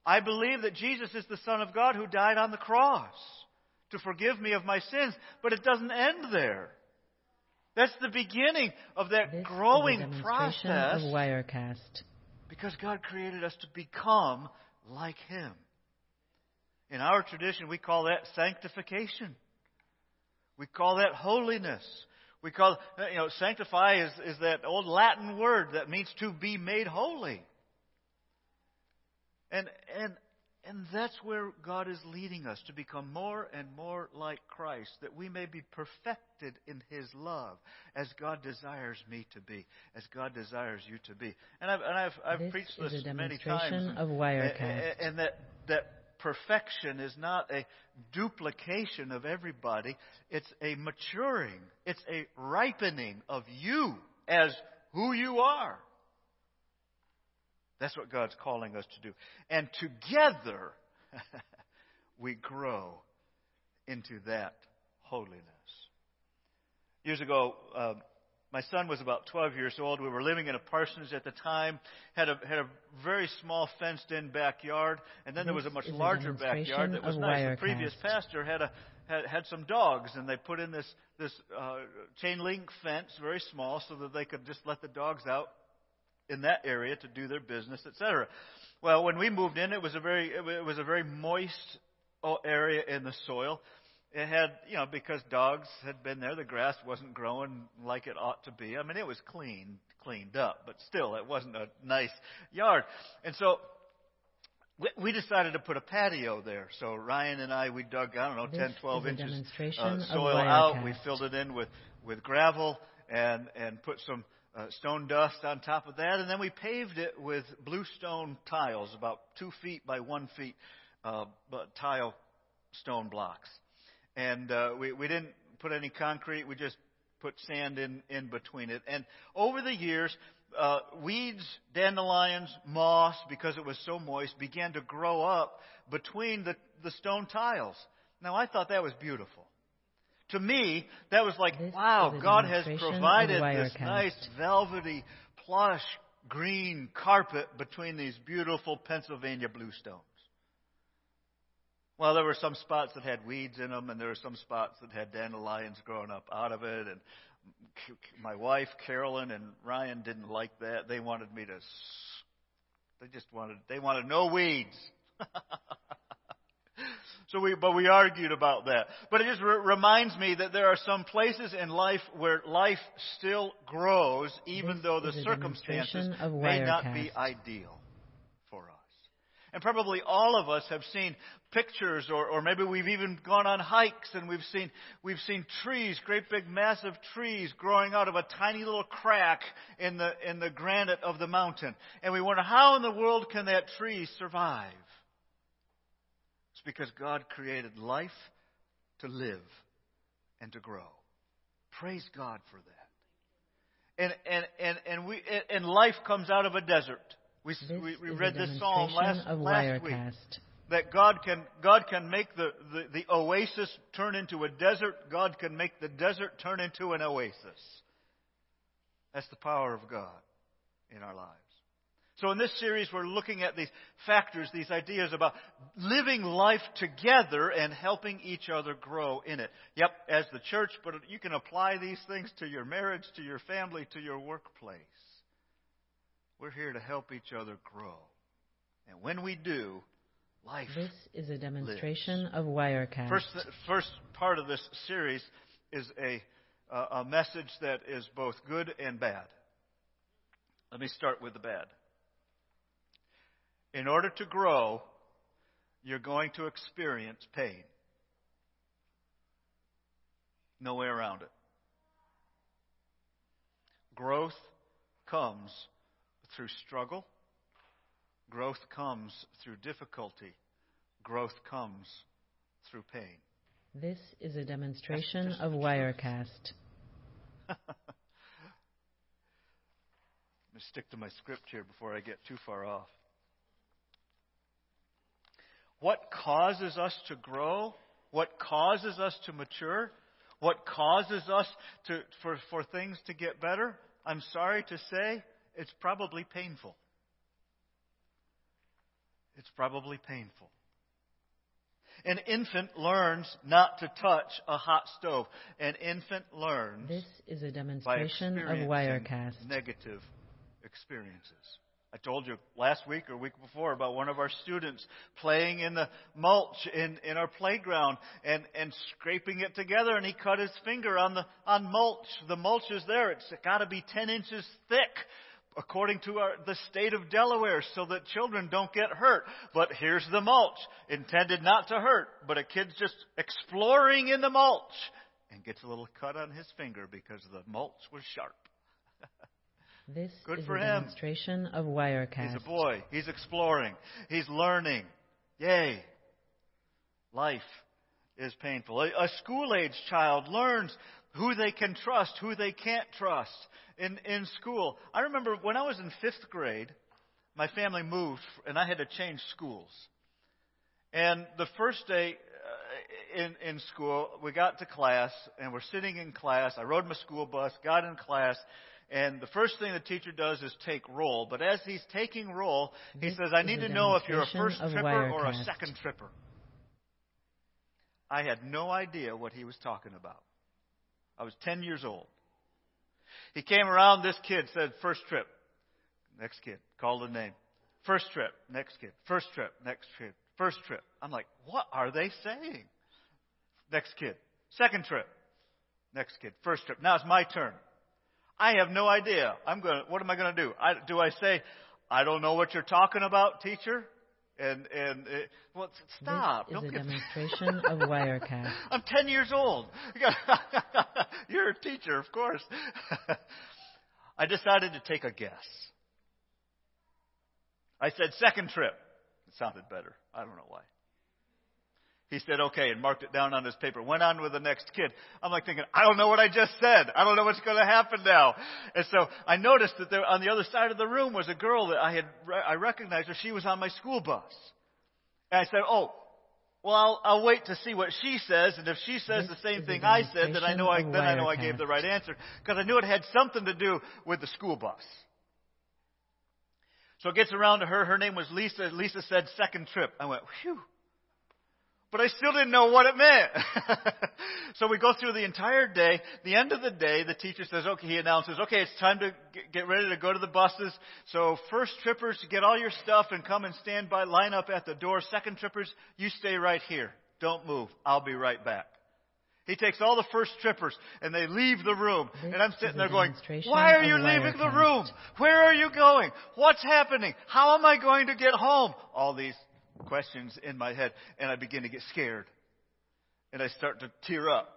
I believe that Jesus is the Son of God who died on the cross to forgive me of my sins. But it doesn't end there. That's the beginning of that This growing is a demonstration process of Wirecast. because God created us to become like Him. In our tradition, we call that sanctification. We call that holiness. We call, uh, you know, sanctify is, is that old Latin word that means to be made holy. And, and, and that's where God is leading us to become more and more like Christ, that we may be perfected in His love, as God desires me to be, as God desires you to be. And I've, and I've, I've This preached is this many times. of A- Wirecast. a- And that, that perfection is not a duplication of everybody, it's a maturing, it's a ripening of you as who you are. That's what God's calling us to do. And together, we grow into that holiness. Years ago, uh, my son was about 12 years old. We were living in a parsonage at the time, had a, had a very small fenced in backyard, and then there was a much a larger backyard that was nice. The previous pastor had a had, had some dogs, and they put in this this uh, chain link fence, very small, so that they could just let the dogs out in that area to do their business, etc. Well, when we moved in, it was a very it it was a very moist uh, area in the soil. It had, you know, because dogs had been there, the grass wasn't growing like it ought to be. I mean, it was clean, cleaned up, but still, it wasn't a nice yard. And so, we, we decided to put a patio there. So Ryan and I, we dug, I don't know, This 10, 12 inches uh, of soil out. We filled it in with, with gravel and, and put some uh, stone dust on top of that. And then we paved it with bluestone tiles, about two feet by one feet, uh, tile stone blocks. And uh, we, we didn't put any concrete. We just put sand in, in between it. And over the years, uh, weeds, dandelions, moss, because it was so moist, began to grow up between the, the stone tiles. Now, I thought that was beautiful. To me, that was like, This wow, God has provided this nice, velvety, plush, green carpet between these beautiful Pennsylvania bluestones. Well, there were some spots that had weeds in them, and there were some spots that had dandelions growing up out of it. And my wife, Carolyn, and Ryan didn't like that. They wanted me to. They just wanted. They wanted no weeds. so we, but we argued about that. But it just re- reminds me that there are some places in life where life still grows, even This though the circumstances may not be ideal. And probably all of us have seen pictures or, or maybe we've even gone on hikes and we've seen, we've seen trees, great big massive trees growing out of a tiny little crack in the, in the granite of the mountain. And we wonder how in the world can that tree survive? It's because God created life to live and to grow. Praise God for that. And, and, and, and, we, and life comes out of a desert. We, we, we read this psalm last, last week that God can, God can make the, the, the oasis turn into a desert. God can make the desert turn into an oasis. That's the power of God in our lives. So in this series, we're looking at these factors, these ideas about living life together and helping each other grow in it. Yep, as the church, but you can apply these things to your marriage, to your family, to your workplace. We're here to help each other grow. And when we do, life This is a demonstration of Wirecast. First, first part of this series is a, uh, a message that is both good and bad. Let me start with the bad. In order to grow, you're going to experience pain. No way around it. Growth comes through struggle. Growth comes through difficulty. Growth comes through pain. This is a demonstration of. Wirecast. Let me stick to my script here before I get too far off. What causes us to grow? What causes us to mature? What causes us to, for, for things to get better? I'm sorry to say, it's probably painful. It's probably painful. An infant learns not to touch a hot stove. An infant learns This is a demonstration of Wirecast. negative experiences. I told you last week or week before about one of our students playing in the mulch in, in our playground and, and scraping it together and he cut his finger on the on mulch. The mulch is there. It's got to be 10 inches thick according to our, the state of Delaware so that children don't get hurt. But here's the mulch intended not to hurt, but a kid's just exploring in the mulch and gets a little cut on his finger because the mulch was sharp. This Good is for a him. demonstration of Wirecast. He's a boy. He's exploring. He's learning. Yay. Life is painful. A, a school age child learns who they can trust, who they can't trust in, in school. I remember when I was in fifth grade, my family moved and I had to change schools. And the first day uh, in, in school, we got to class and we're sitting in class. I rode my school bus, got in class, and the first thing the teacher does is take roll. But as he's taking roll, he This says, I need to know if you're a first tripper or a second tripper. I had no idea what he was talking about. I was 10 years old. He came around, this kid said, first trip. Next kid, called a name. First trip, next kid. First trip, next kid. First trip. I'm like, what are they saying? Next kid. Second trip. Next kid. First trip. Now it's my turn. I have no idea. I'm going to, what am I going to do? I, do I say, I don't know what you're talking about, teacher? And, and, uh, well, stop. This is Don't a demonstration of Wirecast. I'm 10 years old. You're a teacher, of course. I decided to take a guess. I said, second trip. It sounded better. I don't know why. He said, okay, and marked it down on his paper. Went on with the next kid. I'm like thinking, I don't know what I just said. I don't know what's going to happen now. And so I noticed that there, on the other side of the room was a girl that I had, I recognized her. She was on my school bus. And I said, oh, well, I'll, I'll wait to see what she says, and if she says This the same thing I said, then I know I, then I know I gave the right answer because I knew it had something to do with the school bus. So it gets around to her. Her name was Lisa. Lisa said second trip. I went, whew. But I still didn't know what it meant. so we go through the entire day. The end of the day, the teacher says, okay, he announces, okay, it's time to get- ready to go to the buses. So first trippers, get all your stuff and come and stand by, line up at the door. Second trippers, you stay right here. Don't move. I'll be right back. He takes all the first trippers and they leave the room. This and I'm sitting there going, why are you leaving the room? Where are you going? What's happening? How am I going to get home? All these questions in my head and I begin to get scared. And I start to tear up.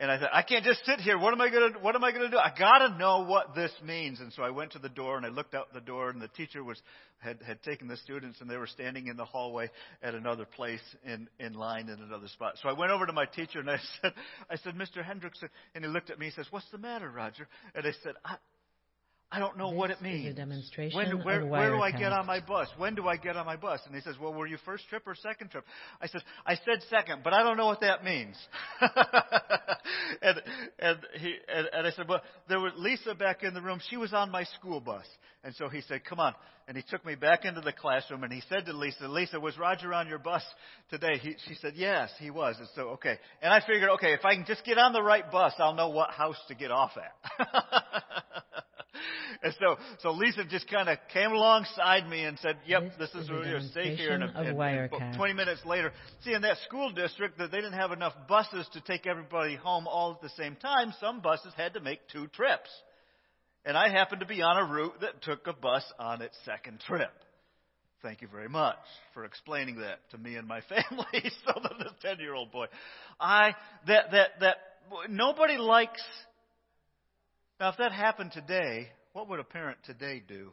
And I thought, I can't just sit here. What am I to, what am I to do? I gotta know what this means. And so I went to the door and I looked out the door and the teacher was, had, had taken the students and they were standing in the hallway at another place in, in line in another spot. So I went over to my teacher and I said, I said, Mr. Hendrickson, and he looked at me and says, what's the matter, Roger? And I said, I, I don't know what it means. is a demonstration when, do- where, where do I get on my bus? When do I get on my bus? And he says, Well, were you first trip or second trip? I said, I said second, but I don't know what that means. and and he and, and I said, Well, there was Lisa back in the room. She was on my school bus. And so he said, Come on. And he took me back into the classroom and he said to Lisa, Lisa, was Roger on your bus today? He, she said, Yes, he was. And so, okay. And I figured, okay, if I can just get on the right bus, I'll know what house to get off at. and so, so Lisa just kind of came alongside me and said, "Yep, This this, is where you're stay here." And, and- and 20 minutes later, see in that school district that they didn't have enough buses to take everybody home all at the same time. Some buses had to make two trips, and I happened to be on a route that took a bus on its second trip. Thank you very much for explaining that to me and my family. so that this ten-year-old boy, I that that that nobody likes. Now, if that happened today, what would a parent today do?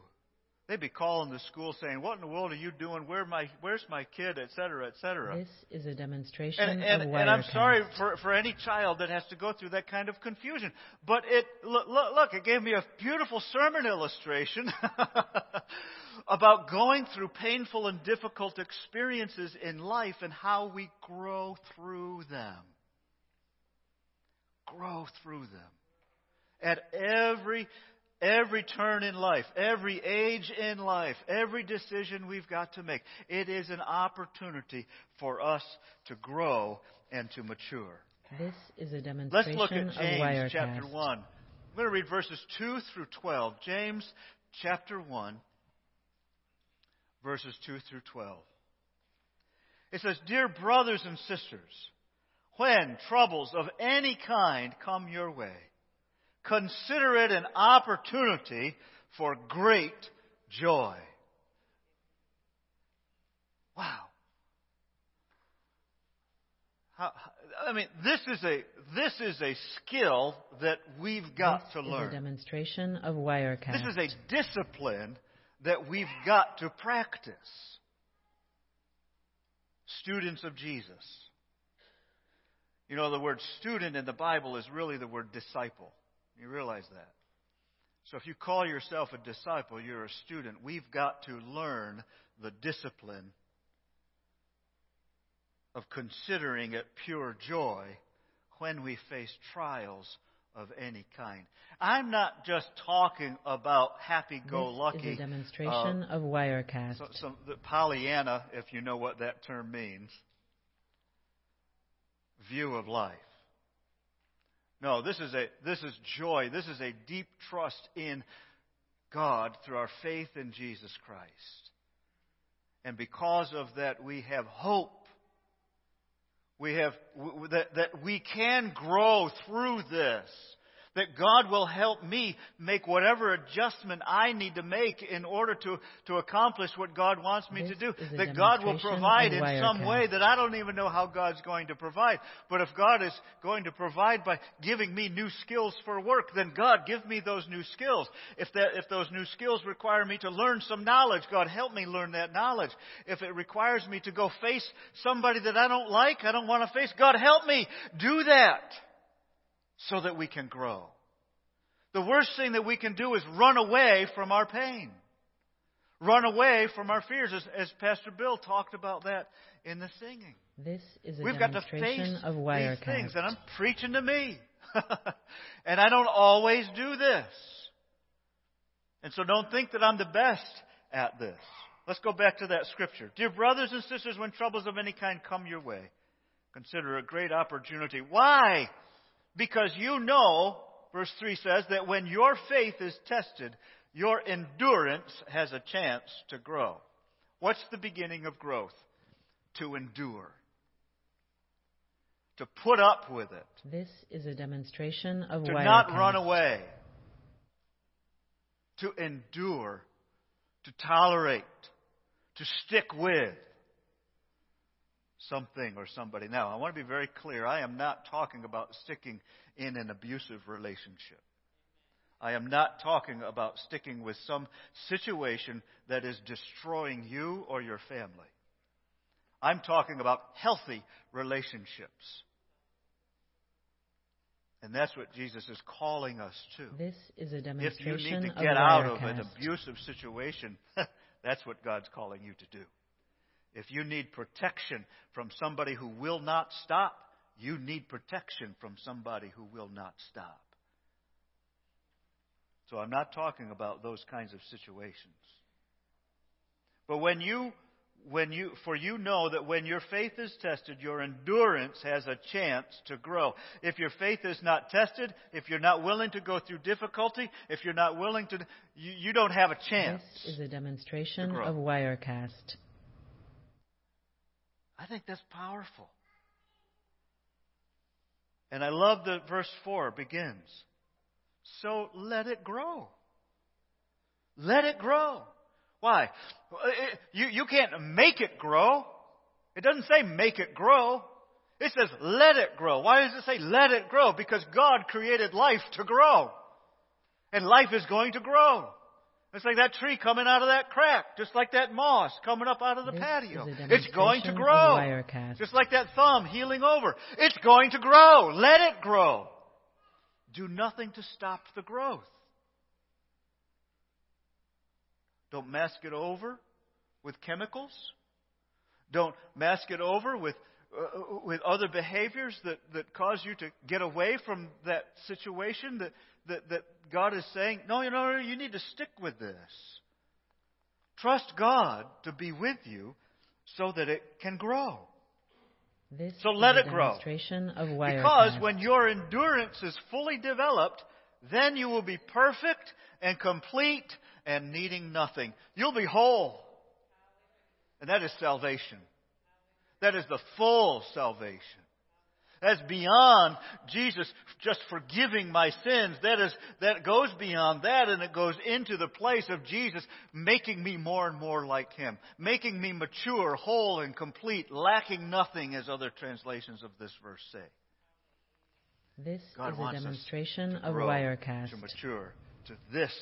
They'd be calling the school saying, "What in the world are you doing? Where my where's my kid?" Et cetera, et cetera. This is a demonstration And, and, of and I'm sorry for, for any child that has to go through that kind of confusion. But it, look, look, look it gave me a beautiful sermon illustration about going through painful and difficult experiences in life and how we grow through them. Grow through them. At every Every turn in life, every age in life, every decision we've got to make, it is an opportunity for us to grow and to mature. This is a demonstration Let's look at James chapter 1. I'm going to read verses 2 through 12. James chapter 1, verses 2 through 12. It says, Dear brothers and sisters, when troubles of any kind come your way, consider it an opportunity for great joy. Wow. How, I mean, this is a this is a skill that we've got this to is learn. a demonstration of Wirecast. This is a discipline that we've got to practice. Students of Jesus. You know, the word student in the Bible is really the word disciple. You realize that. So if you call yourself a disciple, you're a student. We've got to learn the discipline of considering it pure joy when we face trials of any kind. I'm not just talking about happy-go-lucky. This is lucky. a demonstration uh, of Wirecast. So, so the Pollyanna, if you know what that term means, view of life. No, this is a this is joy. This is a deep trust in God through our faith in Jesus Christ. And because of that we have hope. We have that, that we can grow through this. That God will help me make whatever adjustment I need to make in order to, to accomplish what God wants me This to do. That God will provide in some way that I don't even know how God's going to provide. But if God is going to provide by giving me new skills for work, then God give me those new skills. If that, if those new skills require me to learn some knowledge, God help me learn that knowledge. If it requires me to go face somebody that I don't like, I don't want to face, God help me do that so that we can grow. The worst thing that we can do is run away from our pain. Run away from our fears, as, as Pastor Bill talked about that in the singing. This is a We've got to demonstration face of these Wirecast. things, and I'm preaching to me. and I don't always do this. And so don't think that I'm the best at this. Let's go back to that scripture. Dear brothers and sisters, when troubles of any kind come your way, consider a great opportunity. Why? Because you know, verse 3 says, that when your faith is tested, your endurance has a chance to grow. What's the beginning of growth? To endure. To put up with it. This is a demonstration of To Wirecast. not run away. To endure. To tolerate. To stick with something or somebody. Now, I want to be very clear. I am not talking about sticking in an abusive relationship. I am not talking about sticking with some situation that is destroying you or your family. I'm talking about healthy relationships. And that's what Jesus is calling us to. This is a demonstration If you need to get out of an abusive situation, that's what God's calling you to do. If you need protection from somebody who will not stop, you need protection from somebody who will not stop. So I'm not talking about those kinds of situations. But when you when you, for you know that when your faith is tested, your endurance has a chance to grow. If your faith is not tested, if you're not willing to go through difficulty, if you're not willing to, you, you don't have a chance. This is a demonstration of Wirecast. I think that's powerful. And I love that verse 4 begins. So let it grow. Let it grow. Why? You, you can't make it grow. It doesn't say make it grow. It says let it grow. Why does it say let it grow? Because God created life to grow. And life is going to grow. It's like that tree coming out of that crack, just like that moss coming up out of the This patio. It's going to grow. Just like that thumb healing over. It's going to grow. Let it grow. Do nothing to stop the growth. Don't mask it over with chemicals. Don't mask it over with uh, with other behaviors that, that cause you to get away from that situation that, that, that God is saying, no, you know, you need to stick with this. Trust God to be with you so that it can grow. This So let it grow. Because when your endurance is fully developed, then you will be perfect and complete and needing nothing. You'll be whole. And that is salvation. That is the full salvation. That's beyond Jesus just forgiving my sins. That is, that goes beyond that and it goes into the place of Jesus making me more and more like Him. Making me mature, whole, and complete, lacking nothing as other translations of this verse say. this God is a demonstration of Wirecast. to mature to this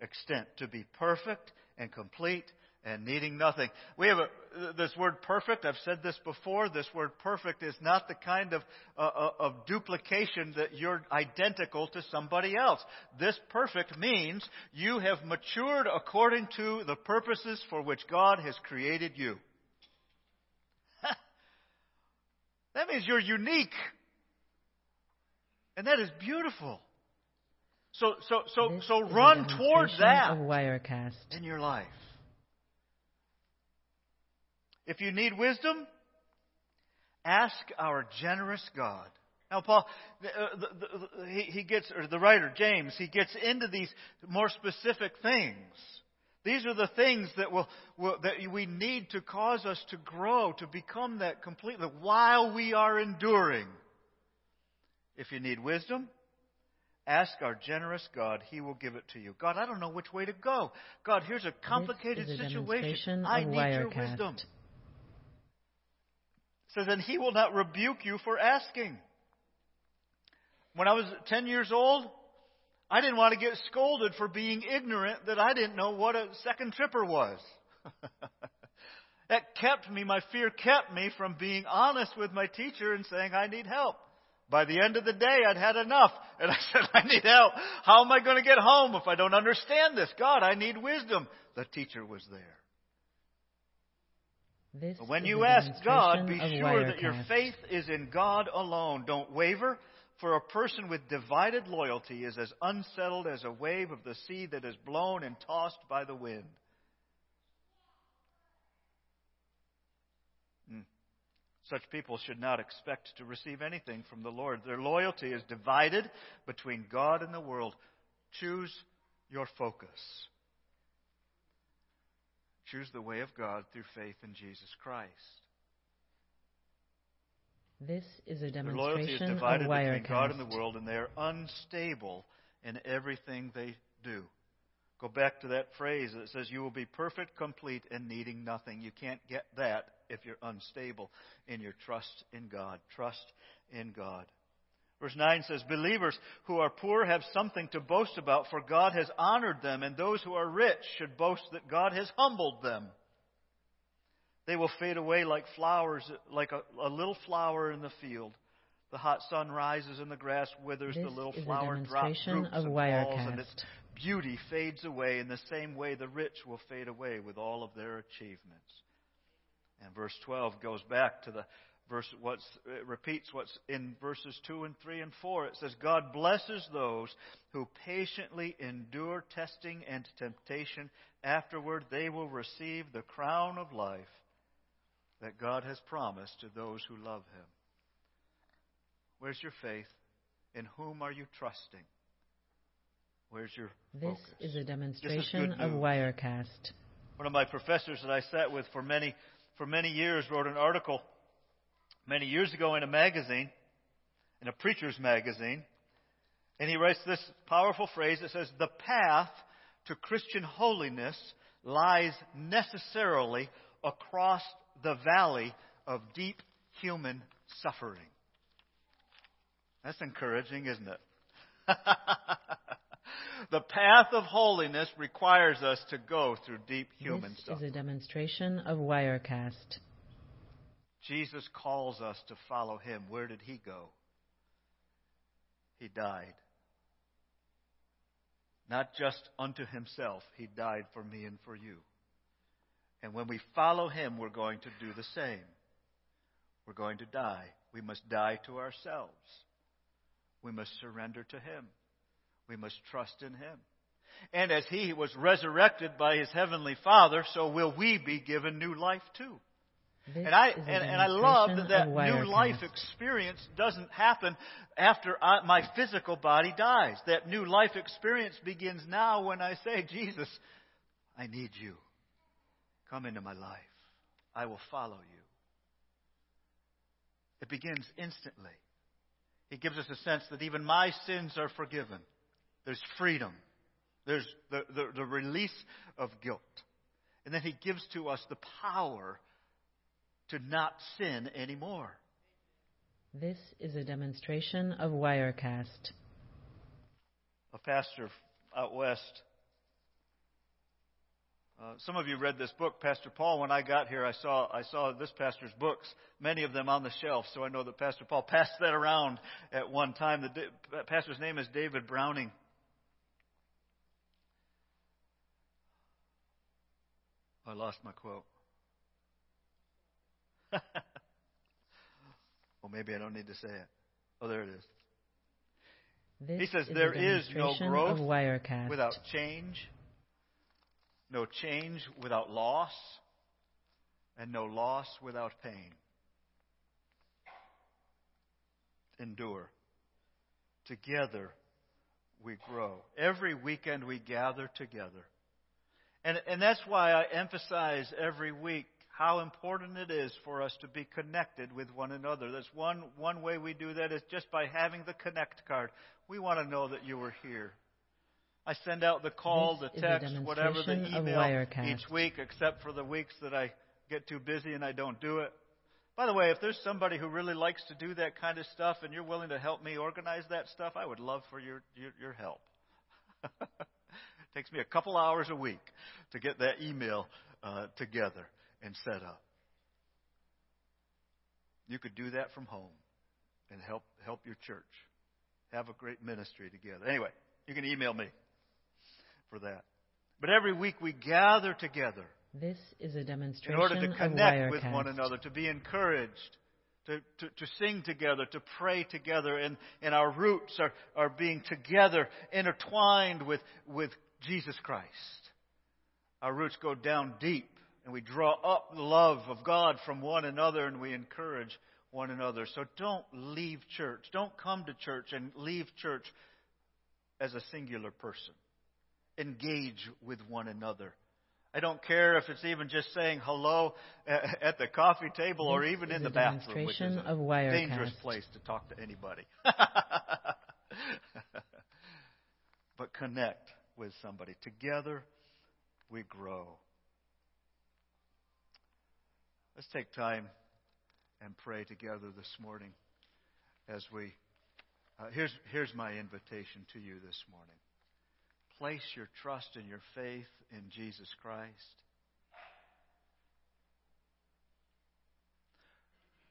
extent, to be perfect and complete and needing nothing. We have a, this word perfect. I've said this before. This word perfect is not the kind of, uh, uh, of duplication that you're identical to somebody else. This perfect means you have matured according to the purposes for which God has created you. that means you're unique. And that is beautiful. So, so, so, This so run towards that in your life. If you need wisdom, ask our generous God. Now, Paul, the, uh, the, the, he, he gets, or the writer James, he gets into these more specific things. These are the things that will, will that we need to cause us to grow, to become that completely while we are enduring. If you need wisdom, ask our generous God. He will give it to you. God, I don't know which way to go. God, here's a complicated this is a situation. I need your wisdom. So then he will not rebuke you for asking. When I was 10 years old, I didn't want to get scolded for being ignorant that I didn't know what a second tripper was. that kept me, my fear kept me from being honest with my teacher and saying, I need help. By the end of the day, I'd had enough. And I said, I need help. How am I going to get home if I don't understand this? God, I need wisdom. The teacher was there. This But when you ask God, be sure that your faith is in God alone. Don't waver, for a person with divided loyalty is as unsettled as a wave of the sea that is blown and tossed by the wind. Hmm. Such people should not expect to receive anything from the Lord. Their loyalty is divided between God and the world. Choose your focus. Choose the way of God through faith in Jesus Christ. This is a Their loyalty is demonstration of divided between God and the world, and they are unstable in everything they do. Go back to that phrase that says, You will be perfect, complete, and needing nothing. You can't get that if you're unstable in your trust in God. Trust in God. Verse 9 says, Believers who are poor have something to boast about, for God has honored them, and those who are rich should boast that God has humbled them. They will fade away like flowers, like a, a little flower in the field. The hot sun rises and the grass withers, This the little flower drop, demonstration droops and falls, and its beauty fades away in the same way the rich will fade away with all of their achievements. And verse 12 goes back to the verse what's it repeats what's in verses 2 and 3 and 4 it says god blesses those who patiently endure testing and temptation afterward they will receive the crown of life that God has promised to those who love Him. Where's your faith? In whom are you trusting? Where's your This focus? is a demonstration good of. Wirecast. One of my professors that I sat with for many for many years wrote an article many years ago in a magazine, in a preacher's magazine, and he writes this powerful phrase that says, "The path to Christian holiness lies necessarily across the valley of deep human suffering." That's encouraging, isn't it? the path of holiness requires us to go through deep human suffering. This is a demonstration of Wirecast. Jesus calls us to follow him. Where did he go? He died. Not just unto himself, he died for me and for you. And when we follow him, we're going to do the same. We're going to die. We must die to ourselves. We must surrender to him. We must trust in him. And as he was resurrected by his heavenly Father, so will we be given new life too. This And I and, and I love that that new life Wirecast. experience doesn't happen after I, my physical body dies. That new life experience begins now when I say, Jesus, I need you. Come into my life. I will follow you. It begins instantly. He gives us a sense that even my sins are forgiven. There's freedom. There's the, the, the release of guilt. And then he gives to us the power to not sin anymore. This is a demonstration of Wirecast. A pastor out west. Uh, some of you read this book, Pastor Paul. When I got here, I saw I saw this pastor's books, many of them on the shelf. So I know that Pastor Paul passed that around at one time. The da- pastor's name is David Browning. I lost my quote. well, maybe I don't need to say it. Oh, there it is. This He says is there is no growth without change, no change without loss, and no loss without pain. Endure. Together we grow. Every weekend we gather together. And, and that's why I emphasize every week how important it is for us to be connected with one another. That's one, one way we do that is just by having the Connect card. We want to know that you were here. I send out the call, This the text, whatever, the email each week, except for the weeks that I get too busy and I don't do it. By the way, if there's somebody who really likes to do that kind of stuff and you're willing to help me organize that stuff, I would love for your, your, your help. takes me a couple hours a week to get that email uh, together and set up. You could do that from home and help help your church have a great ministry together. Anyway, you can email me for that. But every week we gather together This is a demonstration in order to connect with one another, to be encouraged, to, to, to sing together, to pray together, and, and our roots are, are being together, intertwined with, with Jesus Christ. Our roots go down deep, and we draw up the love of God from one another, and we encourage one another. So don't leave church. Don't come to church and leave church as a singular person. Engage with one another. I don't care if it's even just saying hello at the coffee table or even in the bathroom, which is a dangerous place to talk to anybody. but connect with somebody. Together, we grow. Let's take time and pray together this morning as we. Uh, here's, here's my invitation to you this morning. Place your trust and your faith in Jesus Christ.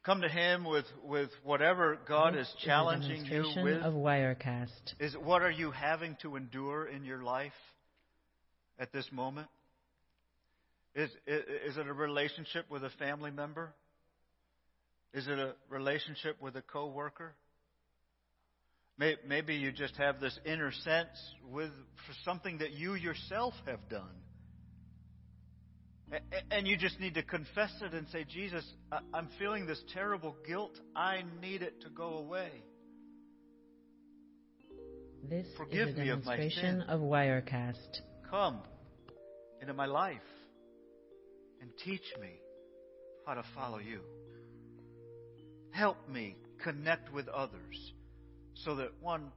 Come to Him with, with whatever God This is challenging you demonstration with. of Wirecast. Is what are you having to endure in your life at this moment? Is, is, is it a relationship with a family member? Is it a relationship with a coworker? May, maybe you just have this inner sense with for something that you yourself have done. And you just need to confess it and say, Jesus, I'm feeling this terrible guilt. I need it to go away. This Forgive is a of demonstration of Wirecast. Come into my life and teach me how to follow you. Help me connect with others so that one,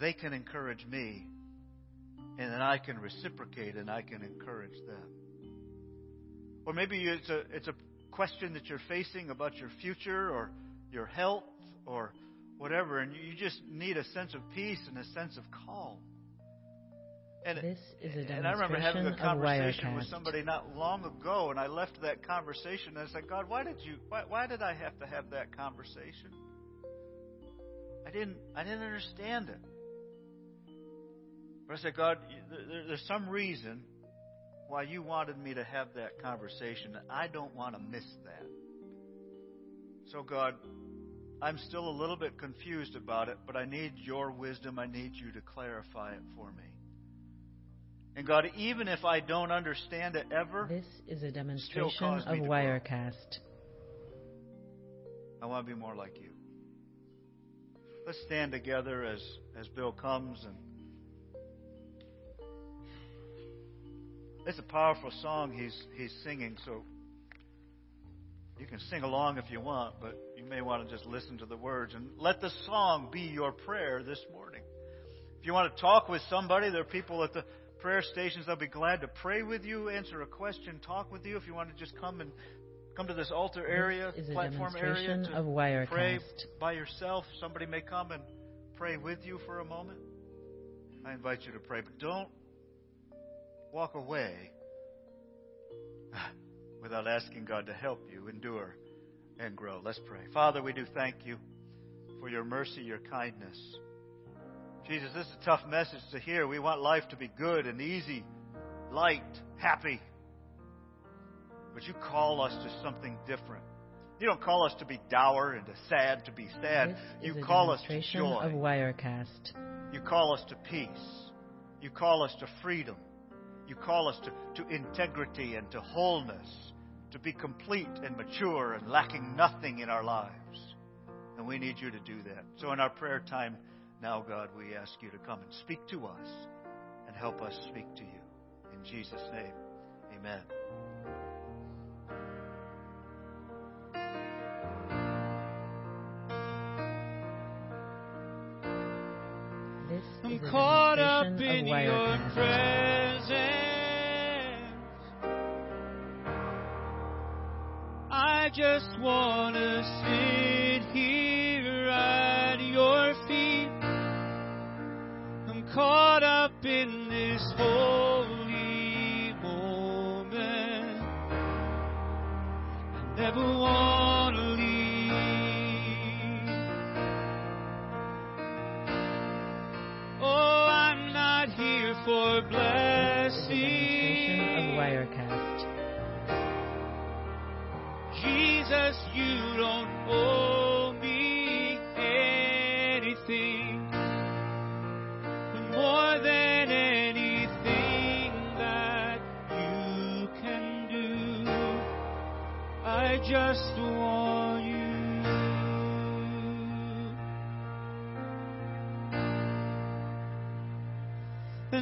they can encourage me and then I can reciprocate and I can encourage them. Or maybe it's a, it's a question that you're facing about your future or your health or whatever, and you just need a sense of peace and a sense of calm. And, This is a and I remember having a conversation with somebody not long ago, and I left that conversation and I said, God, why did you? Why, why did I have to have that conversation? I didn't. I didn't understand it. But I said, God, there, there's some reason why you wanted me to have that conversation. and I don't want to miss that. So, God, I'm still a little bit confused about it, but I need your wisdom. I need you to clarify it for me. And God, even if I don't understand it ever, This is a demonstration of. Wirecast. I want to be more like you. Let's stand together as, as Bill comes and it's a powerful song he's he's singing, so you can sing along if you want, but you may want to just listen to the words and let the song be your prayer this morning. If you want to talk with somebody, there are people at the prayer stations that'll be glad to pray with you, answer a question, talk with you. If you want to just come and come to this altar area, This platform area to of Wirecast. pray by yourself. Somebody may come and pray with you for a moment. I invite you to pray, but don't walk away without asking God to help you endure and grow. Let's pray. Father, we do thank you for your mercy, your kindness. Jesus, this is a tough message to hear. We want life to be good and easy, light, happy. But you call us to something different. You don't call us to be dour and to sad to be sad. This You call us to joy. of Wirecast. You call us to peace. You call us to freedom. You call us to, to integrity and to wholeness, to be complete and mature and lacking nothing in our lives. And we need you to do that. So in our prayer time now, God, we ask you to come and speak to us and help us speak to you. In Jesus' name, amen. I'm caught up in your presence. I just want to sit caught up in this holy moment. I never want to leave. Oh, I'm not here for This is a demonstration of. Wirecast. Jesus, you don't owe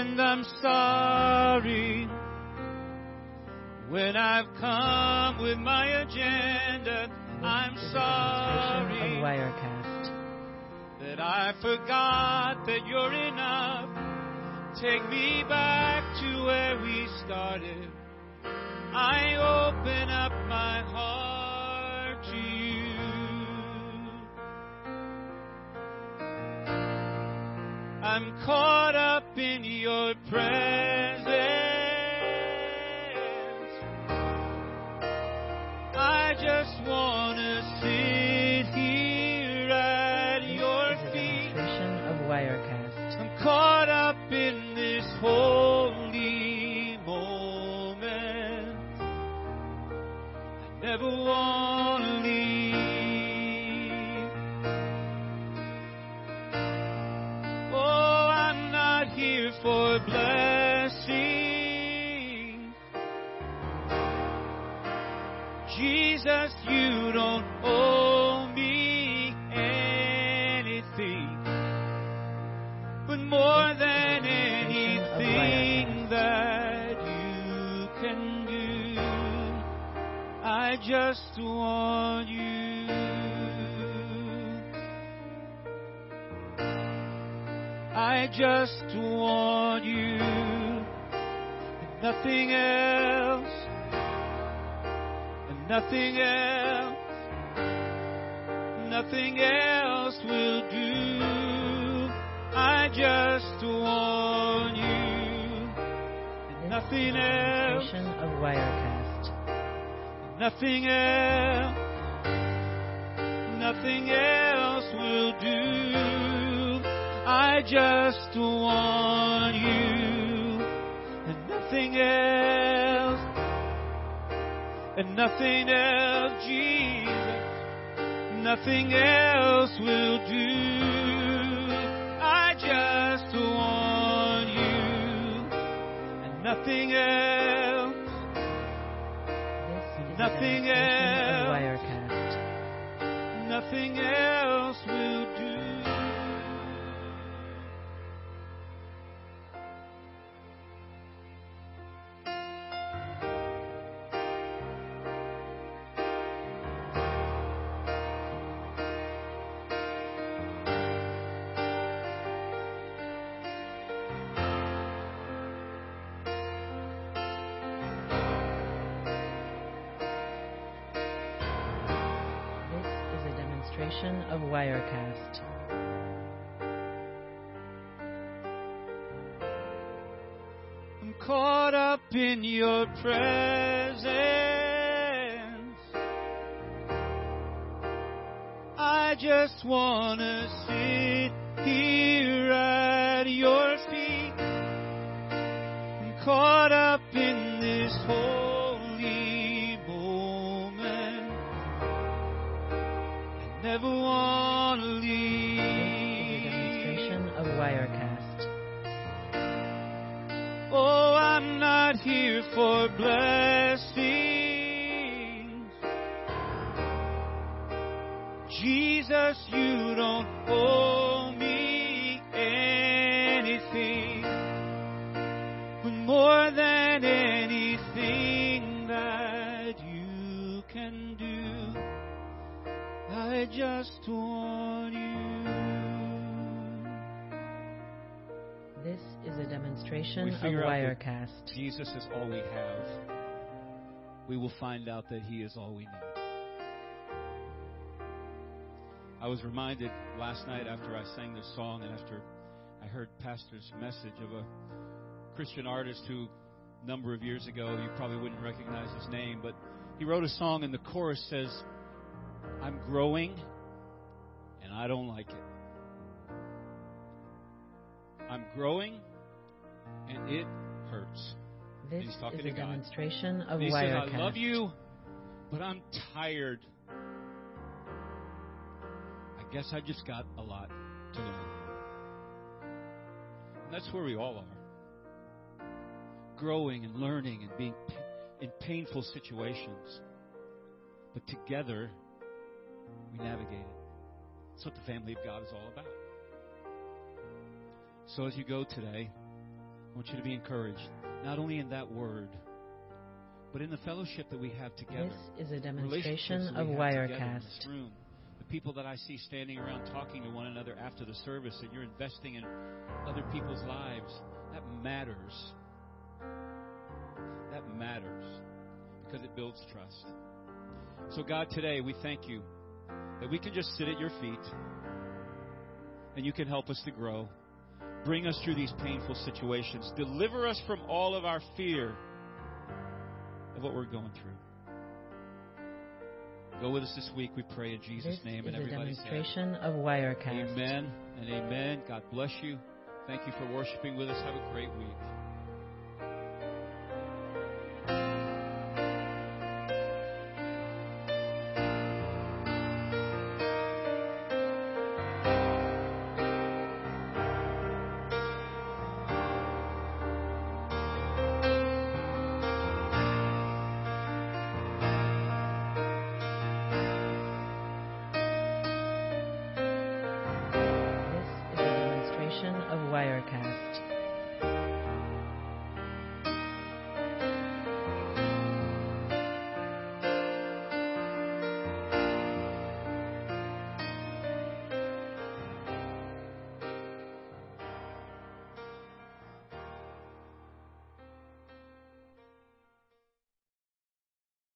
And I'm sorry when I've come with my agenda. I'm This is a demonstration sorry of Wirecast. that I forgot that you're enough. Take me back to where we started. I open up my heart I'm caught up in your presence. For blessing. Jesus, you don't owe me anything, but more than anything that you can do, I just want you. I just want you, and nothing else, and nothing else, nothing else will do. I just want you, and nothing else, of Wirecast. nothing else, nothing else will do. I just want you, and nothing else, and nothing else, Jesus, nothing else will do. I just want you, and nothing else, Nothing else. nothing else will do. Of Wirecast. I'm caught up in your presence. I just wanna sit here at your feet. I'm caught up in this holy never This a leave. demonstration of Wirecast. Oh, I'm not here for blessings. Jesus, you don't owe just want you. This is a demonstration of figure out that- Wirecast. Jesus is all we have, we will find out that He is all we need. I was reminded last night after I sang this song and after I heard Pastor's message of a Christian artist who, a number of years ago, you probably wouldn't recognize his name, but he wrote a song and the chorus says, I'm growing and I don't like it. I'm growing and it hurts. This He's talking is to a God. demonstration of And he says, I love you, but I'm tired. I guess I just got a lot to learn. And that's where we all are. Growing and learning and being in painful situations. But together, we navigate it. That's what the family of God is all about. So as you go today, I want you to be encouraged, not only in that word, but in the fellowship that we have together. This is a demonstration of we have together in this Wirecast. room, the people that I see standing around talking to one another after the service, and you're investing in other people's lives, that matters. That matters because it builds trust. So, God, today we thank you that we can just sit at your feet and you can help us to grow. Bring us through these painful situations. Deliver us from all of our fear of what we're going through. Go with us this week, we pray in Jesus' This name. is And a everybody said, demonstration of Wirecast. Amen and amen. God bless you. Thank you for worshiping with us. Have a great week.